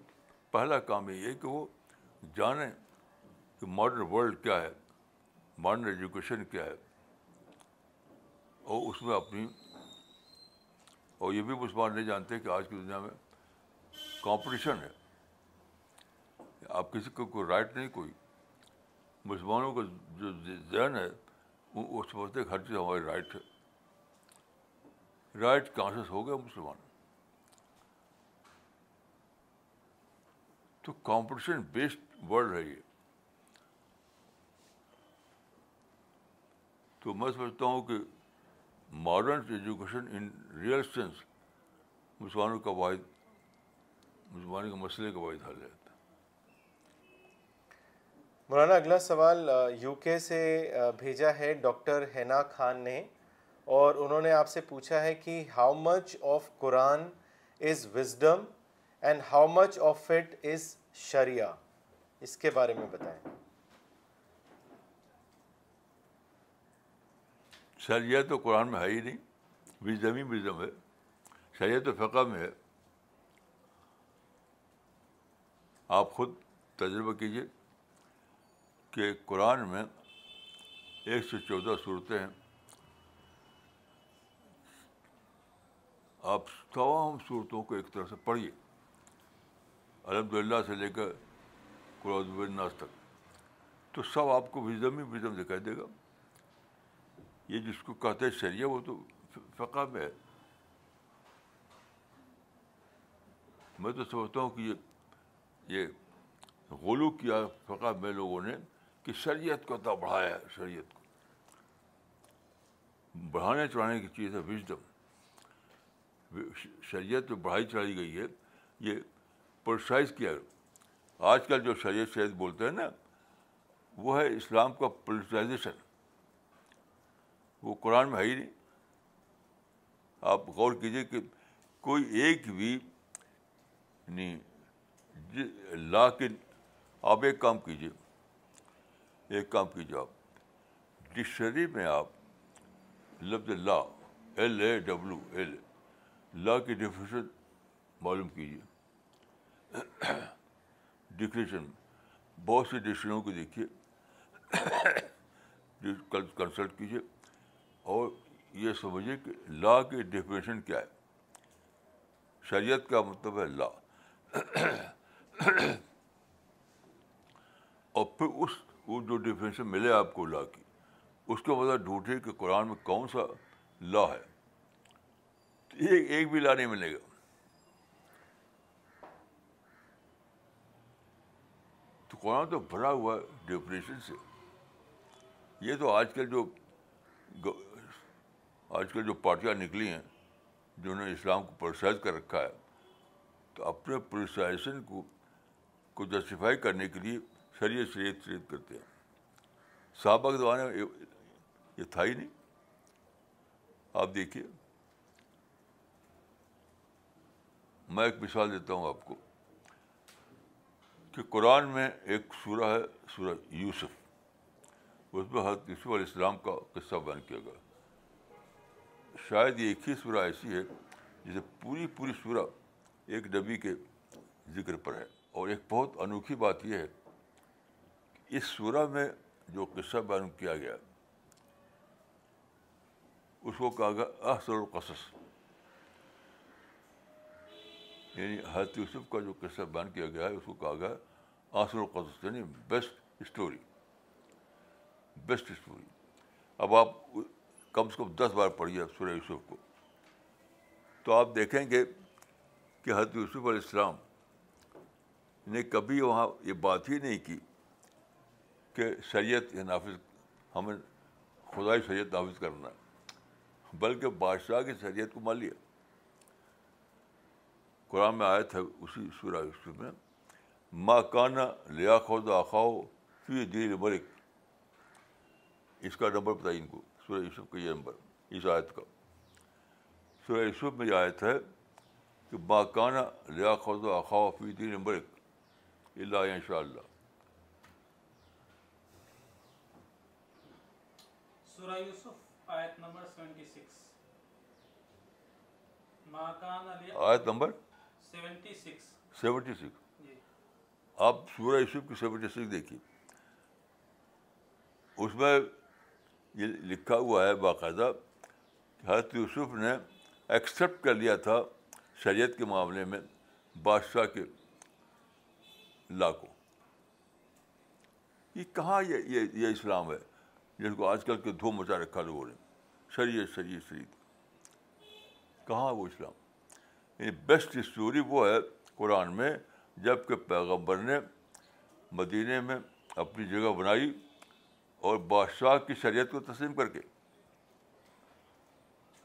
پہلا کام یہ ہے کہ وہ جانیں کہ ماڈرن ورلڈ کیا ہے ماڈرن ایجوکیشن کیا ہے۔ اور اس میں اپنی، اور یہ بھی مسلمان نہیں جانتے کہ آج کی دنیا میں کمپٹیشن ہے۔ آپ کسی کو کوئی رائٹ نہیں، کوئی مسلمانوں کا جو ذہن ہے، وہ سمجھتے کہ ہر چیز ہماری رائٹ ہے۔ رائٹ کانشیس ہو گیا مسلمان۔ تو کمپٹیشن بیسڈ ورلڈ ہے یہ۔ تو میں سمجھتا ہوں کہ modern education in real sense مسلمانوں کا واحد مسلمانوں کے مسئلے کا واحد حل ہے۔ مولانا، اگلا سوال یو کے سے بھیجا ہے ڈاکٹر حنا خان نے اور انہوں نے آپ سے پوچھا ہے کہ how much of Quran is wisdom and how much of it is sharia اس کے بارے میں بتائیں۔ شریعت تو قرآن میں ہے ہی نہیں وزڈم ہی وزڈم ہے، شریعت تو فقہ میں ہے۔ آپ خود تجربہ کیجیے کہ قرآن میں ایک سو چودہ صورتیں ہیں۔ آپ تمام صورتوں کو ایک طرح سے پڑھیے۔ الحمد للہ سے لے کر قرآن الناس تک۔ تو سب آپ کو وزم ہی وزم دکھائی دے گا۔ یہ جس کو کہتے ہیں شریعہ، وہ تو فقہ میں ہے۔ میں تو سمجھتا ہوں کہ یہ یہ غلو کیا فقہ میں لوگوں نے۔ کہ شریعت کو اتنا بڑھایا شریعت کو۔ بڑھانے چڑھانے کی چیز ہے وزڈم شریعت جو بڑھائی چڑھائی گئی ہے، یہ پروسائز کیا۔ آج کل جو شریعت شریعت بولتے ہیں نا، وہ ہے اسلام کا پولیٹائزیشن وہ قرآن میں ہے ہی نہیں۔ آپ غور کیجیے کہ کوئی ایک بھی نہیں لا کے آپ ایک کام کیجیے ایک کام کیجیے آپ ڈکشنری میں آپ لفظ law L A W L law کی ڈیفینیشن معلوم کیجیے ڈکریشن بہت سی ڈکشنریوں کو دیکھیے۔ کنسلٹ کیجیے اور یہ سمجھیے کہ لا کی ڈیفینیشن کیا ہے۔ شریعت کا مطلب ہے لا۔ اور پھر اس وہ جو ڈیفینیشن ملے آپ کو لا کی۔ اس کو مطلب ڈھونڈے کہ قرآن میں کون سا لا ہے۔ ایک ایک بھی لا نہیں ملے گا۔ تو قرآن تو بھرا ہوا ہے ڈیفینیشن سے۔ یہ تو آج کل جو آج کل جو پارٹیاں نکلی ہیں، جنہوں نے اسلام کو پروسائز کر رکھا ہے، تو اپنے پروسائزیشن کو کو جسٹیفائی کرنے کے لیے شریعت شریعت شریعت کرتے ہیں۔ صحابہ کے زمانے میں یہ تھا ہی نہیں۔ آپ دیکھیے۔ میں ایک مثال دیتا ہوں آپ کو کہ قرآن میں ایک سورہ ہے، سورہ یوسف۔ اس میں حضرت یوسف علیہ السلام کا قصہ بیان کیا گیا۔ شاید یہ ایک ہی سورہ ایسی ہے جسے پوری پوری سورہ ایک نبی کے ذکر پر ہے۔ اور ایک بہت انوکھی بات یہ ہے اس سورہ میں جو قصہ بیان کیا گیا، اس کو کہا گیا احسر القصص۔ یعنی حضرت یوسف کا جو قصہ بیان کیا گیا ہے، اس کو کہا گیا احسر القصص یعنی بیسٹ اسٹوری بیسٹ اسٹوری اب آپ کم سے کم دس بار پڑھیے سورہ یوسف کو۔ تو آپ دیکھیں گے کہ حضرت یوسف علیہ السلام نے کبھی وہاں یہ بات ہی نہیں کی۔ کہ شریعت یہ نافذ ہمیں خدائی شریعت نافذ کرنا ہے۔ بلکہ بادشاہ کی شریعت کو مان لیا۔ قرآن میں آیا تھا اسی سورہ یوسف میں ماں کانا لیا خود آخاؤ فی دین ملک اس کا نمبر بتائیے ان کو، سورہ یوسف کا یہ نمبر، اس آیت کا۔ سورہ یوسف میں یہ آیت ہے کہ باکانہ لیا خود اخوا فی دین ملک اللہ ان شاء اللہ سورہ یوسف آیت نمبر 76 ما کان علی آیت نمبر 76 سیونٹی سکس۔ جی۔ آپ سورہ یوسف کی سیونٹی سکس دیکھیے۔ اس میں یہ لکھا ہوا ہے باقاعدہ حضرت یوسف نے ایکسیپٹ کر لیا تھا شریعت کے معاملے میں بادشاہ کے لا کو یہ کہاں یہ یہ یہ اسلام ہے؟ جس کو آج کل کے دھو مچا رکھا لوگوں نے شریعت شریعت شریعت۔ کہاں وہ اسلام؟ یعنی بیسٹ اسٹوری وہ ہے قرآن میں جبکہ پیغمبر نے مدینہ میں اپنی جگہ بنائی اور بادشاہ کی شریعت کو تسلیم کر کے۔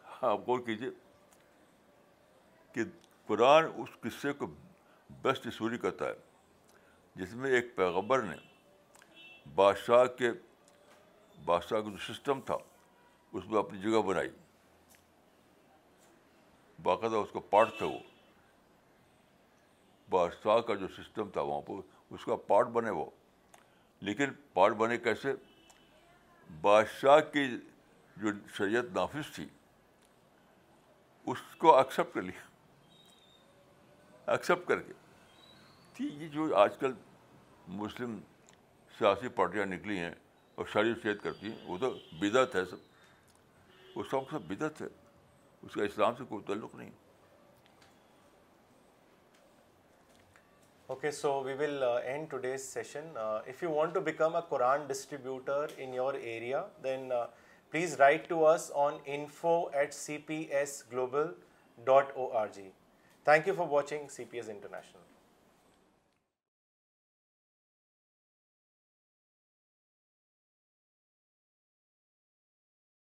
ہاں، آپ غور کیجیے کہ قرآن اس قصے کو بیسٹ اسٹوری کرتا ہے، جس میں ایک پیغبر نے بادشاہ کے بادشاہ کا جو سسٹم تھا، اس میں اپنی جگہ بنائی۔ باقاعدہ اس کا پارٹ تھا وہ۔ بادشاہ کا جو سسٹم تھا وہاں پہ اس کا پارٹ بنے وہ۔ لیکن پارٹ بنے کیسے؟ بادشاہ کی جو شریعت نافذ تھی، اس کو ایکسیپٹ کر لیا۔ ایکسیپٹ کر کے۔ تھی، یہ جو آج کل مسلم سیاسی پارٹیاں نکلی ہیں اور شریف صحت کرتی ہیں، وہ تو بدعت ہے سب۔ وہ سب سب بدعت ہے۔ اس کا اسلام سے کوئی تعلق نہیں۔ Okay so we will end today's session if you want to become a Quran distributor in your area then please write to on info at C P S global dot O R G thank you for watching C P S international